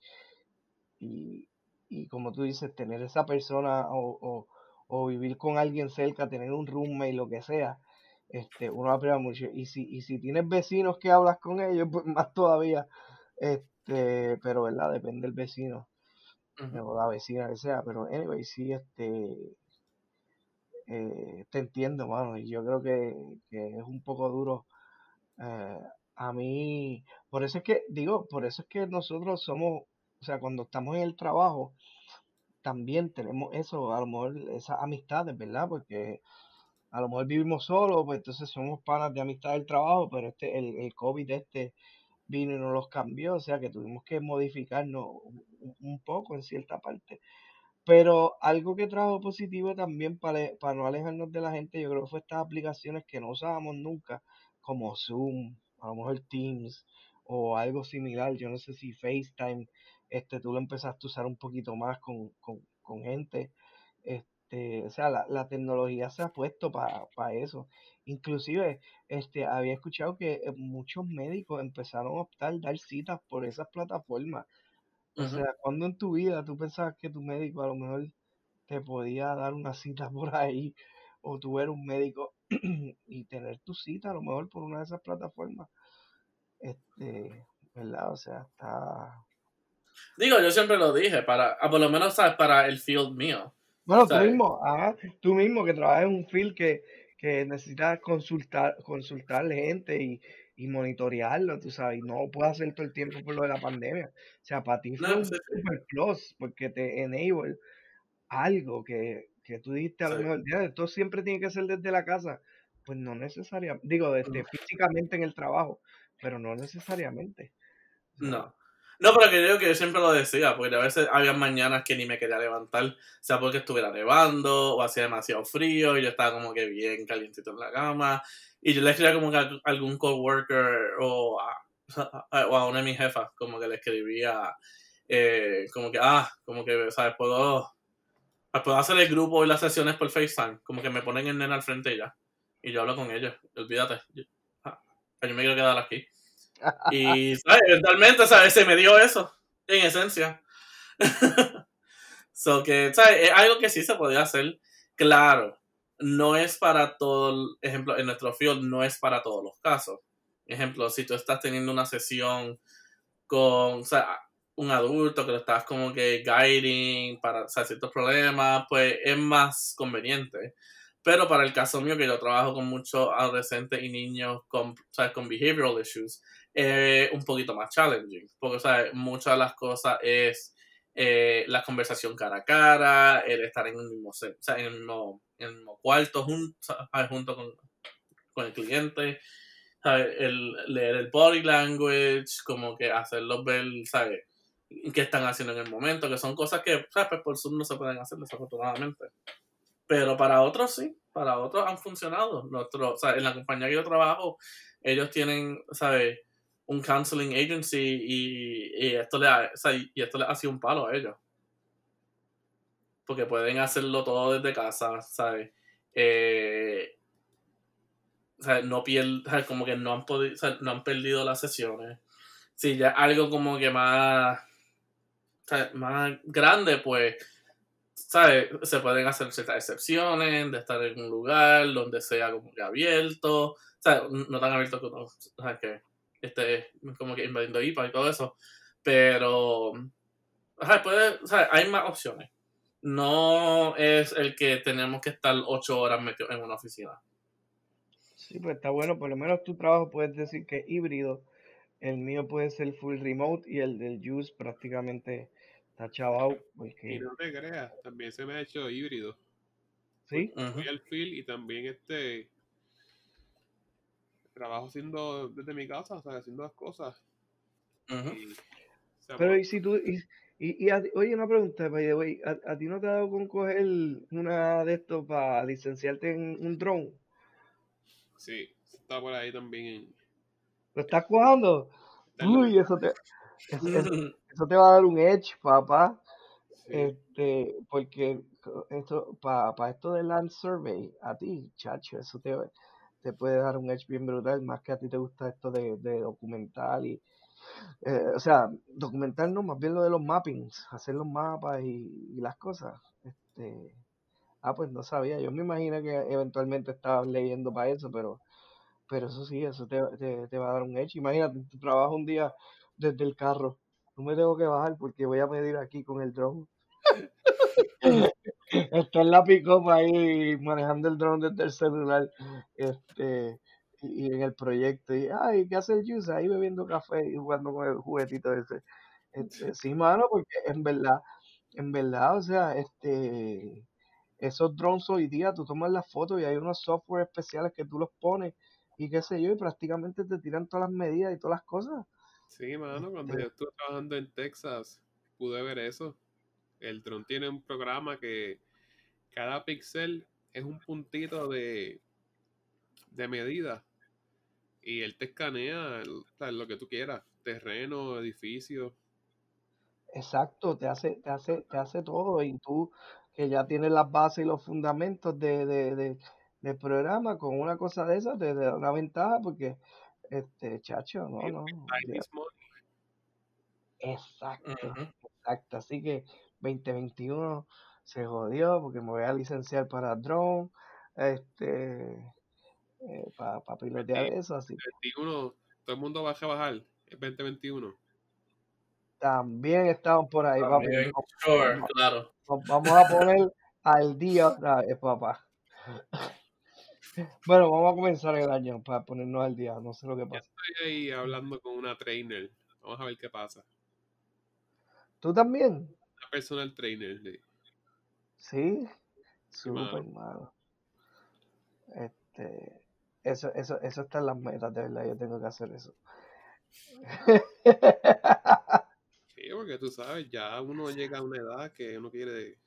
y, y como tú dices, tener esa persona o, o, o vivir con alguien cerca, tener un roommate, lo que sea, este, uno aprende mucho. Y si, y si tienes vecinos que hablas con ellos, pues más todavía, este, pero verdad, depende del vecino o la vecina que sea, pero anyway, sí, este, eh, te entiendo, mano, y yo creo que, que es un poco duro. eh, a mí, por eso es que, digo, por eso es que nosotros somos, o sea, cuando estamos en el trabajo, también tenemos eso, a lo mejor esas amistades, ¿verdad? Porque a lo mejor vivimos solos, pues entonces somos panas de amistad del trabajo, pero este, el, el COVID este vino y nos los cambió, o sea que tuvimos que modificarnos un poco en cierta parte. Pero algo que trajo positivo también para, para no alejarnos de la gente, yo creo que fue estas aplicaciones que no usábamos nunca, como Zoom, a lo mejor Teams o algo similar. Yo no sé si FaceTime, este, tú lo empezaste a usar un poquito más con, con, con gente. Este, o sea, la, la tecnología se ha puesto para eso. Inclusive, este, había escuchado que eh, muchos médicos empezaron a optar dar citas por esas plataformas. O sea, cuando en tu vida tú pensabas que tu médico a lo mejor te podía dar una cita por ahí, o tú eres un médico y tener tu cita a lo mejor por una de esas plataformas, este, ¿verdad? O sea, está... Digo, yo siempre lo dije, para, ah, por lo menos, ¿sabes? Para el field mío. Bueno, tú mismo, ajá, tú mismo que trabajas en un field que, que necesitas consultar, consultar gente y, y monitorearlo, tú sabes, y no lo puedes hacer todo el tiempo por lo de la pandemia. O sea, para ti fue No, un sí, sí. super plus porque te enable algo que, que tú dijiste a lo mejor, "Ya, esto siempre tiene que ser desde la casa. Pues no necesariamente, digo, este, físicamente en el trabajo, pero no necesariamente. No. No, pero que yo que yo siempre lo decía, porque a veces había mañanas que ni me quería levantar, sea porque estuviera nevando o hacía demasiado frío y yo estaba como que bien calientito en la cama. Y yo le escribía como que a algún coworker o a, a- una de mis jefas, como que le escribía, eh, como que, ah, como que, ¿sabes? Puedo, puedo hacer el grupo y las sesiones por FaceTime, como que me ponen el nene al frente y ya. Y yo hablo con ellos, olvídate. Yo, ah, yo me quiero quedar aquí. Y, ¿sabes? Eventualmente, ¿sabes? Se me dio eso, en esencia. so que, ¿sabes? Es algo que sí se podía hacer. Claro, no es para todo, ejemplo, en nuestro field no es para todos los casos. Ejemplo, si tú estás teniendo una sesión con, o sea, un adulto que lo estás como que guiding para o sea, ciertos problemas, pues es más conveniente. Pero para el caso mío, que yo trabajo con muchos adolescentes y niños con, ¿sabes? con behavioral issues, es un poquito más challenging. Porque, ¿sabes? Muchas de las cosas es eh, la conversación cara a cara, el estar en, un mismo, o sea, en, el mismo, en el mismo cuarto junto, junto con, con el cliente. El leer el body language, como que hacerlos ver, ¿sabes? qué están haciendo en el momento, que son cosas que, ¿sabes? Pues por Zoom no se pueden hacer desafortunadamente. Pero para otros sí, para otros han funcionado. Nuestro, o en la compañía que yo trabajo, ellos tienen, ¿sabes? Un counseling agency y, y esto le ha, o sea, y esto le ha sido un palo a ellos. Porque pueden hacerlo todo desde casa, ¿sabes? Eh, o sea, no como que no han podido, o sea, no han perdido las sesiones. Si ya algo como que más, más grande, pues, ¿sabes? Se pueden hacer ciertas excepciones de estar en un lugar donde sea como que abierto, o sea, no tan abierto que uno, o sea, que esté como que invadiendo IPA y todo eso, pero, o sea, puede, o sea, hay más opciones. No es el que tenemos que estar ocho horas metidos en una oficina. Sí, pues está bueno, por lo menos tu trabajo puedes decir que es híbrido. El mío puede ser full remote y el del Juice prácticamente está chavado Y porque, no te creas, también se me ha hecho híbrido. ¿sí? Voy al field y también este trabajo haciendo desde mi casa, o sea, haciendo las cosas. Ujú. Y, o sea, Pero y si tú, y, y, y a ti- oye, una pregunta, by the way, ¿a, a ti no te ha dado con coger una de estos para licenciarte en un drone? sí, está por ahí también en ¿Lo estás cuajando? Uy, eso te, eso, eso- eso te va a dar un edge, papá. sí, Este, porque esto, para esto del land survey, a ti, chacho, eso te, te puede dar un edge bien brutal, más que a ti te gusta esto de, de documental y, eh, o sea, documental no, más bien lo de los mappings, hacer los mapas y, las cosas. Este, ah, pues no sabía, yo me imagino que eventualmente estabas leyendo para eso, pero, pero eso sí, eso te, te, te va a dar un edge. Imagínate, tu trabajo un día desde el carro, no me tengo que bajar porque voy a medir aquí con el drone. Está en la pick ahí manejando el drone desde el celular este, y, y en el proyecto. Y, ay, ¿qué hace el Juice? Ahí bebiendo café y jugando con el juguetito ese. Este, sí, mano, porque en verdad, en verdad, o sea, este, esos drones hoy día, tú tomas las fotos y hay unos software especiales que tú los pones y qué sé yo, y prácticamente te tiran todas las medidas y todas las cosas. sí, mano, cuando Este- yo estuve trabajando en Texas, pude ver eso. El dron tiene un programa que cada píxel es un puntito de, de medida. Y él te escanea el- lo que tú quieras, terreno, edificio. Exacto, te hace, te hace, te hace todo y tú que ya tienes las bases y los fundamentos de, de, de- del programa con una cosa de esas te, te da una ventaja porque este chacho, no, no, exacto, exacto, así que 2021 se jodió porque me voy a licenciar para drone, este, para pilotear eso, así que 21, todo el mundo va a bajar. Es 2021. también estamos por ahí, papi, También, nos- sure, claro. nos vamos a poner al día otra vez, papá. Bueno, vamos a comenzar el año para ponernos al día. No sé lo que Ya pasa. estoy ahí hablando con una trainer. Vamos a ver qué pasa. ¿Tú también? Una personal trainer. sí. Sí. Súper, mano. Este, eso, eso, eso está en las metas, de verdad. Yo tengo que hacer eso. Sí, porque tú sabes, ya uno llega a una edad que uno quiere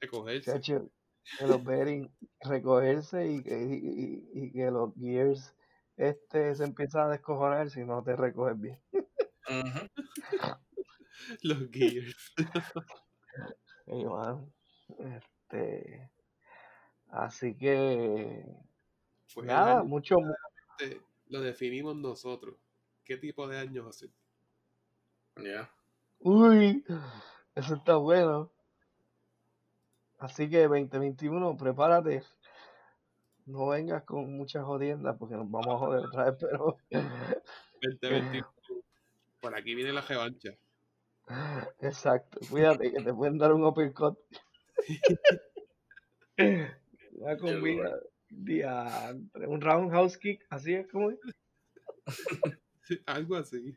recogerse. Chacho, que los bearings recogerse y que, y, y- y que los gears este se empiezan a descojonar si no te recoges bien. Los gears. Y, mano, este, así que Pues nada, año mucho, mu- este lo definimos nosotros. ¿Qué tipo de años va a ser? Yeah. Uy, eso está bueno. Así que 2021, prepárate. No vengas con muchas jodiendas porque nos vamos a joder otra vez, pero 2021. Por aquí viene la revancha. Exacto. Cuídate que te pueden dar un uppercut. Una combina, diantre, un roundhouse kick, así es como es. Algo así.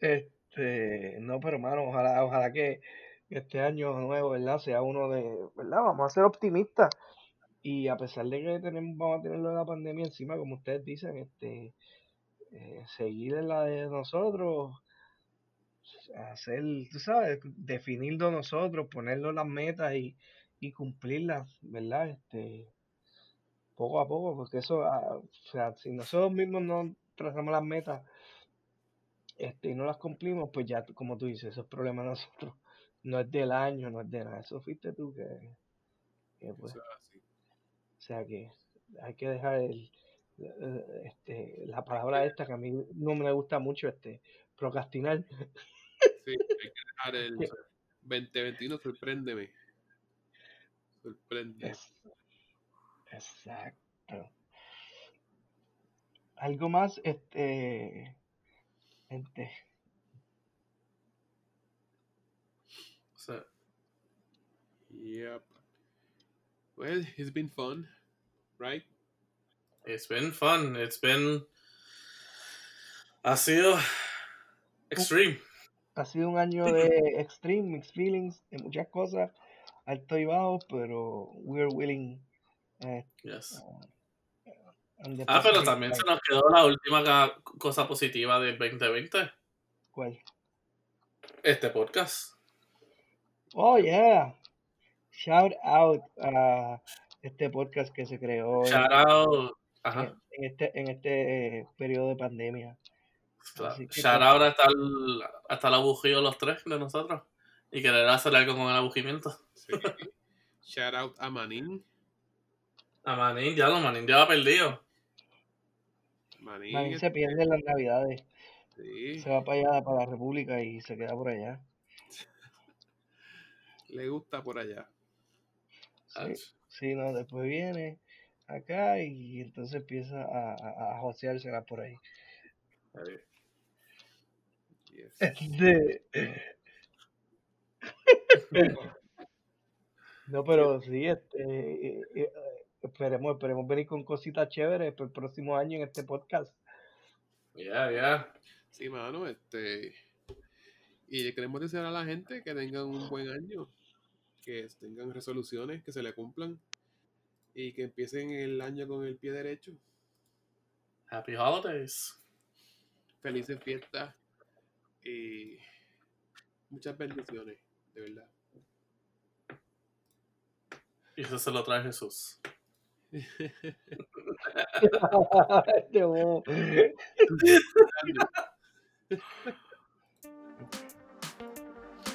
Este, no, pero hermano, ojalá, ojalá que este año nuevo, ¿verdad? Sea uno de, ¿verdad? Vamos a ser optimistas. Y a pesar de que tenemos, vamos a tener lo de la pandemia encima, como ustedes dicen, este, eh, seguir en la de nosotros, hacer, tú sabes, definirlo nosotros, ponernos las metas y, y cumplirlas, ¿verdad? Este, poco a poco, porque eso, ah, o sea, si nosotros mismos no trazamos las metas, este, y no las cumplimos, pues ya, como tú dices, eso es problema de nosotros. No es del año, no es de nada. Eso fuiste tú que, que, pues. O sea que hay que dejar el, eh, este, la palabra esta que a mí no me gusta mucho, este, procrastinar. Sí, hay que dejar el 2021, sorpréndeme. Sorprende. Es- exacto. Algo más, este, gente, So, Yep. Well, it's been fun, right? it's been fun. It's been. Ha sido. Extreme. ha sido un año de extreme, mixed feelings, de muchas cosas, alto y bajo, pero we're willing. eh, Yes. the Ah, pero también se nos quedó la última cosa positiva del 2020. ¿Cuál? Este podcast. Oh, yeah. Shout out a este podcast que se creó en- Shout out. Ajá. en, en este, en este eh, periodo de pandemia. Shout out hasta el, hasta el abujío los tres de nosotros. Y querer hacer algo con el abujimiento. Sí. Shout out a Manin. A Manín, ya lo Manín ya perdido. Manin, Manín se este, pierde en las navidades, sí, se va para allá, para la República y se queda por allá. le gusta por allá. Sí, sí, no, después viene acá y entonces empieza a, a, a joseársela por ahí. Yes. Este, No, pero sí, este, eh, eh, esperemos, esperemos venir con cositas chéveres para el próximo año en este podcast. Yeah, yeah. Sí, mano, este. Y le queremos desear a la gente que tengan un buen año, que tengan resoluciones, que se le cumplan y que empiecen el año con el pie derecho. Happy holidays. Felices fiestas y muchas bendiciones, de verdad. Y eso se lo trae Jesús.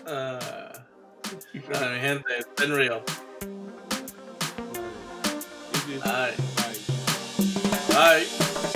Ah, nada, mi gente, it's been real. Bye. Bye. Bye.